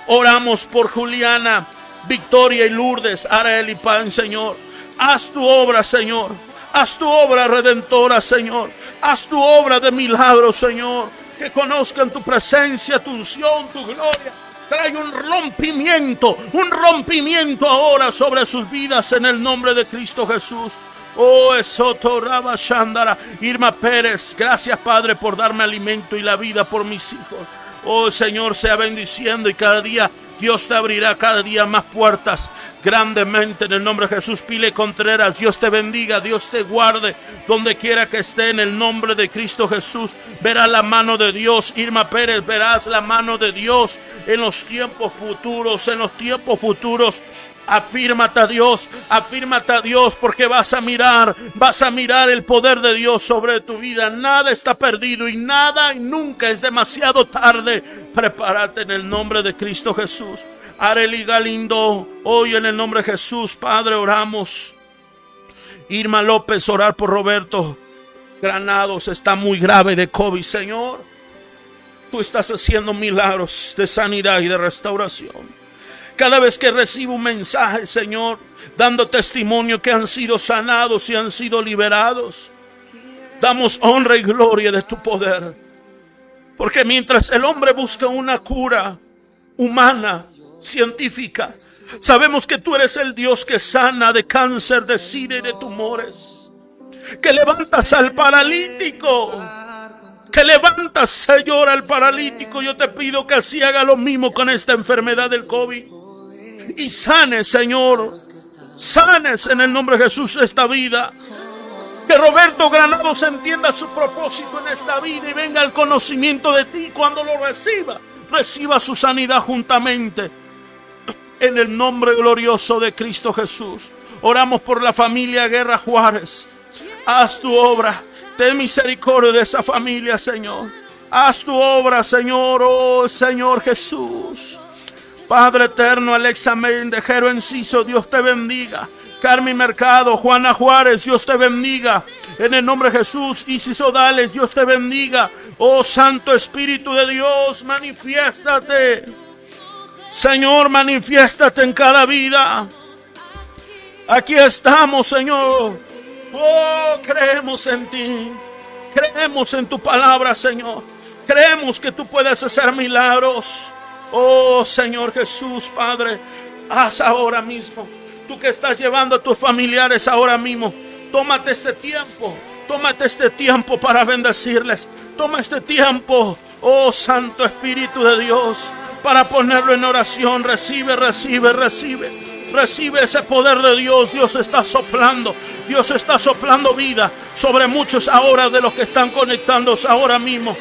Speaker 2: Oramos por Juliana, Victoria y Lourdes, Arael y Pan, Señor. Haz tu obra, Señor. Haz tu obra redentora, Señor. Haz tu obra de milagro, Señor. Que conozcan tu presencia, tu unción, tu gloria. Trae un rompimiento, un rompimiento ahora sobre sus vidas en el nombre de Cristo Jesús. Oh, Esoto Raba Shandara, Irma Pérez, gracias Padre por darme alimento y la vida por mis hijos. Oh Señor, sea bendiciendo y cada día Dios te abrirá cada día más puertas grandemente en el nombre de Jesús. Pile Contreras, Dios te bendiga, Dios te guarde donde quiera que esté en el nombre de Cristo Jesús. Verá la mano de Dios. Irma Pérez, verás la mano de Dios en los tiempos futuros, en los tiempos futuros. Afírmate a Dios, afírmate a Dios porque vas a mirar, vas a mirar el poder de Dios sobre tu vida. Nada está perdido y nada y nunca es demasiado tarde. Prepárate en el nombre de Cristo Jesús. Areli Galindo, hoy en el nombre de Jesús, Padre, oramos. Irma López, orar por Roberto Granados, está muy grave de COVID, Señor. Tú estás haciendo milagros de sanidad y de restauración. Cada vez que recibo un mensaje, Señor, dando testimonio que han sido sanados y han sido liberados, damos honra y gloria de tu poder. Porque mientras el hombre busca una cura humana, científica, sabemos que tú eres el Dios que sana de cáncer, de sida y de tumores. Que levantas al paralítico. Que levantas, Señor, al paralítico. Yo te pido que así haga lo mismo con esta enfermedad del COVID y sanes, Señor. Sanes en el nombre de Jesús esta vida. Que Roberto Granados entienda su propósito en esta vida y venga al conocimiento de ti cuando lo reciba. Reciba su sanidad juntamente. En el nombre glorioso de Cristo Jesús. Oramos por la familia Guerra Juárez. Haz tu obra. Ten misericordia de esa familia, Señor. Haz tu obra, Señor, oh Señor Jesús. Padre eterno, Alexa Mendejero Enciso, Dios te bendiga. Carmen Mercado, Juana Juárez, Dios te bendiga. En el nombre de Jesús, Isis Odales, Dios te bendiga. Oh Santo Espíritu de Dios, manifiéstate. Señor, manifiéstate en cada vida. Aquí estamos, Señor. Oh, creemos en ti. Creemos en tu palabra, Señor. Creemos que tú puedes hacer milagros. Oh Señor Jesús, Padre, haz ahora mismo. Tú que estás llevando a tus familiares ahora mismo, tómate este tiempo. Tómate este tiempo para bendecirles. Toma este tiempo, oh Santo Espíritu de Dios, para ponerlo en oración. Recibe, recibe, recibe. Recibe ese poder de Dios. Dios está soplando. Dios está soplando vida sobre muchos ahora de los que están conectándose ahora mismo.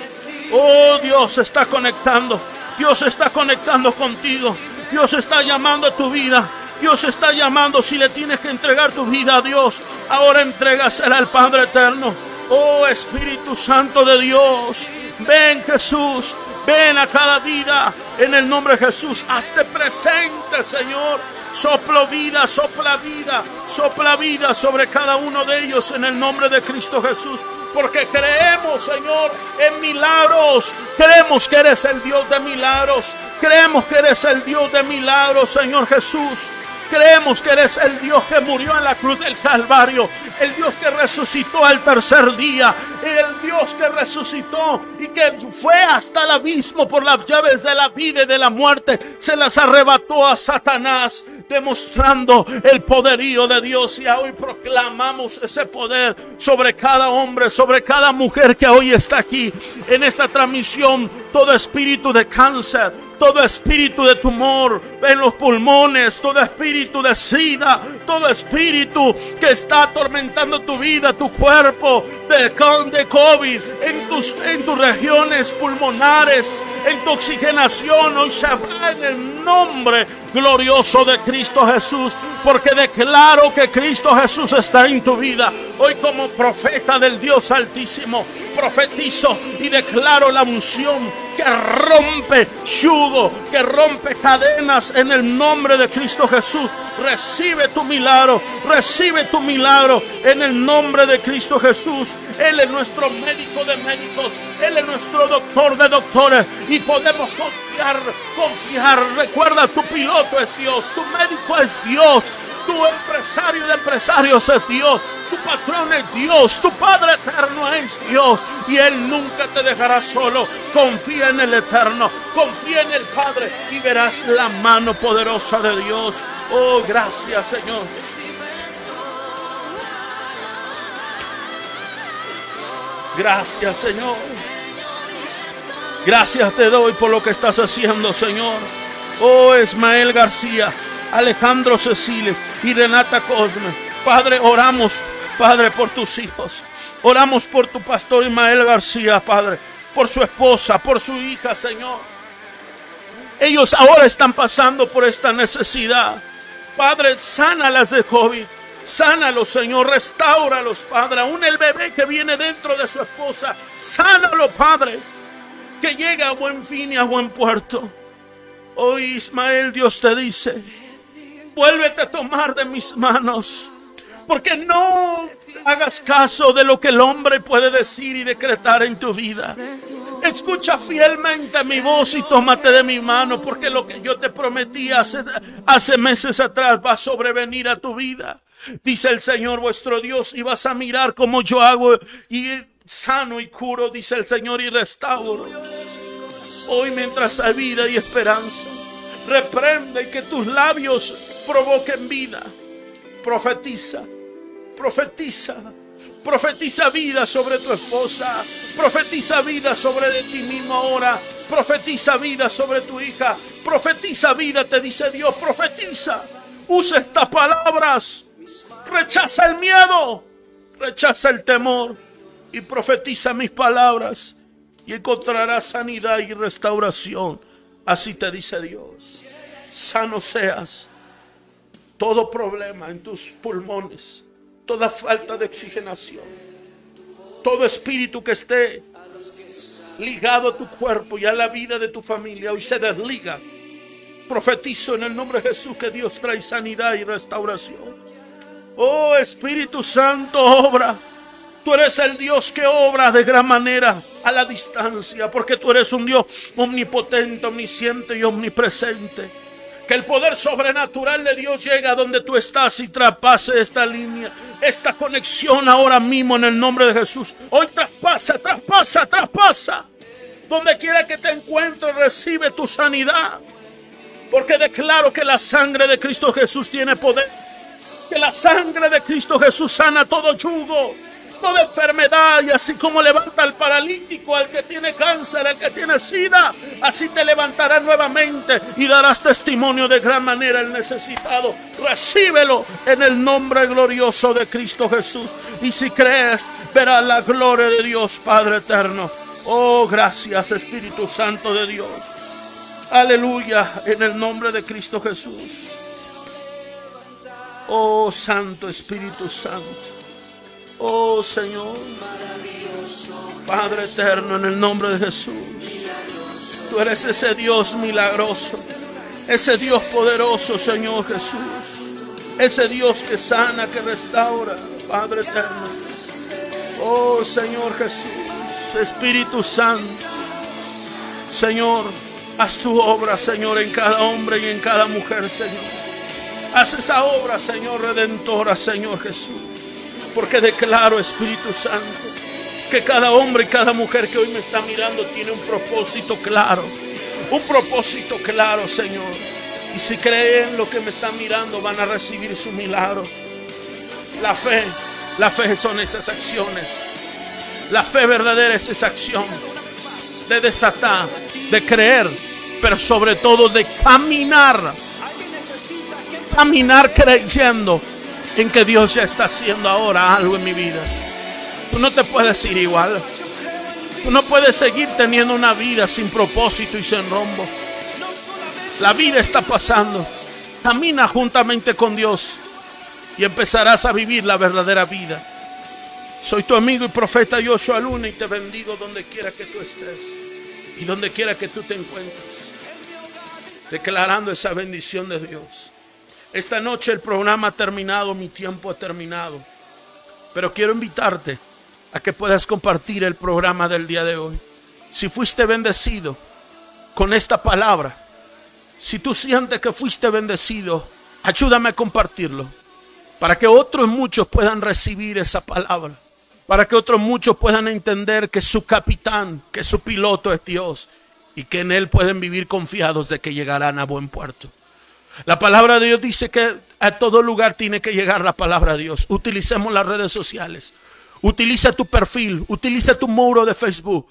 Speaker 2: Oh, Dios está conectando. Dios está conectando contigo. Dios está llamando a tu vida. Dios está llamando si le tienes que entregar tu vida a Dios. Ahora entrégasela al Padre eterno. Oh Espíritu Santo de Dios. Ven Jesús. Ven a cada vida en el nombre de Jesús. Hazte presente, Señor. Soplo vida, sopla vida, sopla vida sobre cada uno de ellos en el nombre de Cristo Jesús. Porque creemos, Señor, en milagros. Creemos que eres el Dios de milagros. Creemos que eres el Dios de milagros, Señor Jesús. Creemos que eres el Dios que murió en la cruz del Calvario, el Dios que resucitó al tercer día, el Dios que resucitó y que fue hasta el abismo por las llaves de la vida y de la muerte, se las arrebató a Satanás, demostrando el poderío de Dios. Y hoy proclamamos ese poder sobre cada hombre, sobre cada mujer que hoy está aquí en esta transmisión, todo espíritu de cáncer todo espíritu de tumor en los pulmones, todo espíritu de sida, todo espíritu que está atormentando tu vida, tu cuerpo, de, de COVID, en tus, en tus regiones pulmonares, en tu oxigenación, hoy se va en el nombre glorioso de Cristo Jesús, porque declaro que Cristo Jesús está en tu vida. Hoy como profeta del Dios Altísimo, profetizo y declaro la unción que rompe yugo, que rompe cadenas en el nombre de Cristo Jesús. Recibe tu milagro, recibe tu milagro en el nombre de Cristo Jesús. Él es nuestro médico de médicos, Él es nuestro doctor de doctores y podemos confiar, confiar. Recuerda, tu piloto es Dios, tu médico es Dios. Tu empresario de empresarios es Dios. Tu patrón es Dios. Tu Padre eterno es Dios. Y Él nunca te dejará solo. Confía en el eterno. Confía en el Padre. Y verás la mano poderosa de Dios. Oh, gracias Señor. Gracias Señor. Gracias te doy por lo que estás haciendo, Señor. Oh, Ismael García. Alejandro Ceciles y Renata Cosme. Padre, oramos, Padre, por tus hijos. Oramos por tu pastor Ismael García, Padre, por su esposa, por su hija, Señor. Ellos ahora están pasando por esta necesidad. Padre, sánalas de COVID. Sánalos, Señor, restáuralos, Padre. Aún el bebé que viene dentro de su esposa, sánalo, Padre. Que llegue a buen fin y a buen puerto. Hoy, Ismael, Dios te dice, vuélvete a tomar de mis manos. Porque no hagas caso de lo que el hombre puede decir y decretar en tu vida. Escucha fielmente mi voz y tómate de mi mano, porque lo que yo te prometí hace, meses atrás va a sobrevenir a tu vida. Dice el Señor vuestro Dios, y vas a mirar como yo hago y sano y curo, dice el Señor, y restauro. Hoy mientras hay vida y esperanza, reprende que tus labios provoquen vida. Profetiza, profetiza, profetiza vida sobre tu esposa, profetiza vida sobre de ti mismo ahora, profetiza vida sobre tu hija, profetiza vida, te dice Dios, profetiza. Usa estas palabras, rechaza el miedo, rechaza el temor. Y profetiza mis palabras. Y encontrarás sanidad y restauración. Así te dice Dios. Sano seas todo problema en tus pulmones, toda falta de oxigenación, todo espíritu que esté ligado a tu cuerpo y a la vida de tu familia, hoy se desliga. Profetizo en el nombre de Jesús que Dios trae sanidad y restauración. Oh Espíritu Santo, obra. Tú eres el Dios que obra de gran manera a la distancia, porque tú eres un Dios omnipotente, omnisciente y omnipresente. Que el poder sobrenatural de Dios llegue a donde tú estás y traspase esta línea, esta conexión ahora mismo en el nombre de Jesús. Hoy traspasa, traspasa, traspasa. Donde quiera que te encuentres, recibe tu sanidad. Porque declaro que la sangre de Cristo Jesús tiene poder. Que la sangre de Cristo Jesús sana todo yugo. Toda enfermedad y así como levanta al paralítico, al que tiene cáncer, al que tiene sida, así te levantará nuevamente y darás testimonio de gran manera el necesitado. Recíbelo en el nombre glorioso de Cristo Jesús. Y si crees, verás la gloria de Dios Padre eterno. Oh, gracias Espíritu Santo de Dios. Aleluya, en el nombre de Cristo Jesús. Oh, Santo Espíritu Santo. Oh Señor, Padre eterno, en el nombre de Jesús. Tú eres ese Dios milagroso, ese Dios poderoso, Señor Jesús. Ese Dios que sana, que restaura, Padre eterno. Oh Señor Jesús, Espíritu Santo. Señor, haz tu obra, Señor, en cada hombre y en cada mujer, Señor. Haz esa obra, Señor, redentora, Señor Jesús. Porque declaro, Espíritu Santo, que cada hombre y cada mujer que hoy me está mirando tiene un propósito claro. Un propósito claro, Señor. Y si creen lo que me están mirando, van a recibir su milagro. La fe, la fe son esas acciones. La fe verdadera es esa acción de desatar, de creer, pero sobre todo de caminar. Caminar creyendo en que Dios ya está haciendo ahora algo en mi vida. Tú no te puedes ir igual. Tú no puedes seguir teniendo una vida sin propósito y sin rumbo. La vida está pasando. Camina juntamente con Dios y empezarás a vivir la verdadera vida. Soy tu amigo y profeta Joshua Luna y te bendigo donde quiera que tú estés y donde quiera que tú te encuentres. Declarando esa bendición de Dios. Esta noche el programa ha terminado, mi tiempo ha terminado. Pero quiero invitarte a que puedas compartir el programa del día de hoy. Si fuiste bendecido con esta palabra, si tú sientes que fuiste bendecido, ayúdame a compartirlo. Para que otros muchos puedan recibir esa palabra. Para que otros muchos puedan entender que su capitán, que su piloto es Dios. Y que en Él pueden vivir confiados de que llegarán a buen puerto. La palabra de Dios dice que a todo lugar tiene que llegar la palabra de Dios. Utilicemos las redes sociales. Utiliza tu perfil, utiliza tu muro de Facebook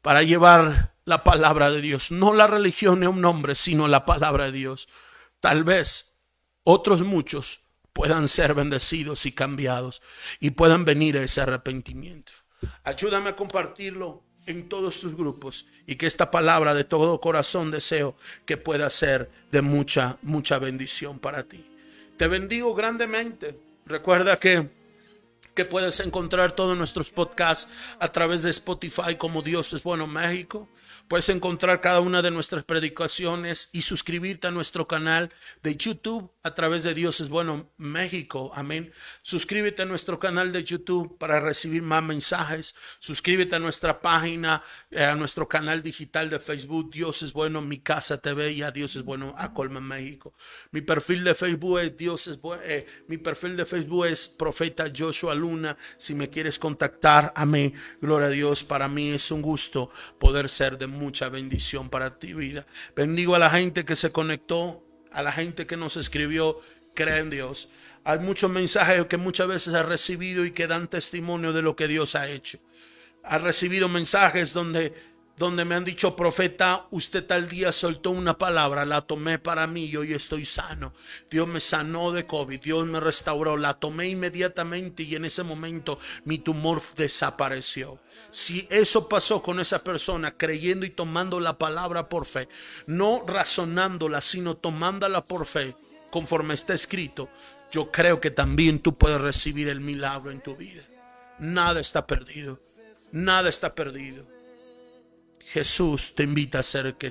Speaker 2: para llevar la palabra de Dios. No la religión ni un nombre, sino la palabra de Dios. Tal vez otros muchos puedan ser bendecidos y cambiados y puedan venir a ese arrepentimiento. Ayúdame a compartirlo en todos tus grupos y que esta palabra de todo corazón deseo que pueda ser de mucha, mucha bendición para ti. Te bendigo grandemente. Recuerda que, que puedes encontrar todos nuestros podcasts a través de Spotify como Dios es bueno México. Puedes encontrar cada una de nuestras predicaciones y suscribirte a nuestro canal de YouTube a través de Dios es bueno México. Amén. Suscríbete a nuestro canal de YouTube para recibir más mensajes. Suscríbete a nuestra página, eh, a nuestro canal digital de Facebook Dios es bueno mi casa TV y a Dios es bueno a Colman México. Mi perfil de Facebook es Dios es bueno. Eh, mi perfil de Facebook es Profeta Joshua Luna. Si me quieres contactar, amén. Gloria a Dios. Para mí es un gusto poder ser de mucha bendición para ti vida. Bendigo a la gente que se conectó a la gente que nos escribió, cree en Dios. Hay muchos mensajes que muchas veces ha recibido y que dan testimonio de lo que Dios ha hecho. Ha recibido mensajes donde, donde me han dicho, profeta, usted tal día soltó una palabra, la tomé para mí y hoy estoy sano. Dios me sanó de COVID, Dios me restauró, la tomé inmediatamente y en ese momento mi tumor desapareció. Si eso pasó con esa persona, creyendo y tomando la palabra por fe, no razonándola, sino tomándola por fe, conforme está escrito, yo creo que también tú puedes recibir el milagro en tu vida. Nada está perdido. Nada está perdido. Jesús te invita a ser que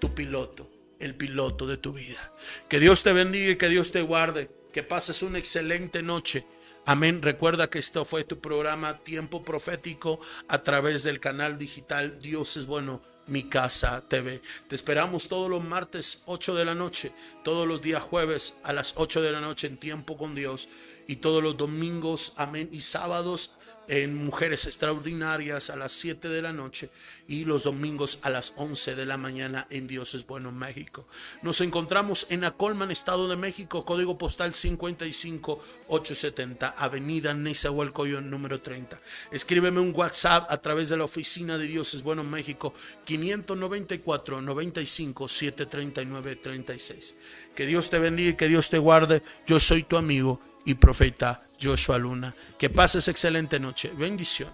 Speaker 2: tu piloto, el piloto de tu vida. Que Dios te bendiga y que Dios te guarde. Que pases una excelente noche. Amén. Recuerda que esto fue tu programa Tiempo Profético a través del canal digital Dios es bueno. Mi Casa TV. Te esperamos todos los martes 8 de la noche, todos los días jueves a las 8 de la noche en Tiempo con Dios y todos los domingos, amén, y sábados en Mujeres Extraordinarias a las 7 de la noche y los domingos a las 11 de la mañana en Dios es Bueno, México. Nos encontramos en Acolman, Estado de México, código postal 55870, Avenida Nezahualcóyotl número 30. Escríbeme un WhatsApp a través de la oficina de Dios es Bueno, México, 594 95 739 36. Que Dios te bendiga y que Dios te guarde. Yo soy tu amigo y profeta Joshua Luna. Que pases excelente noche. Bendiciones.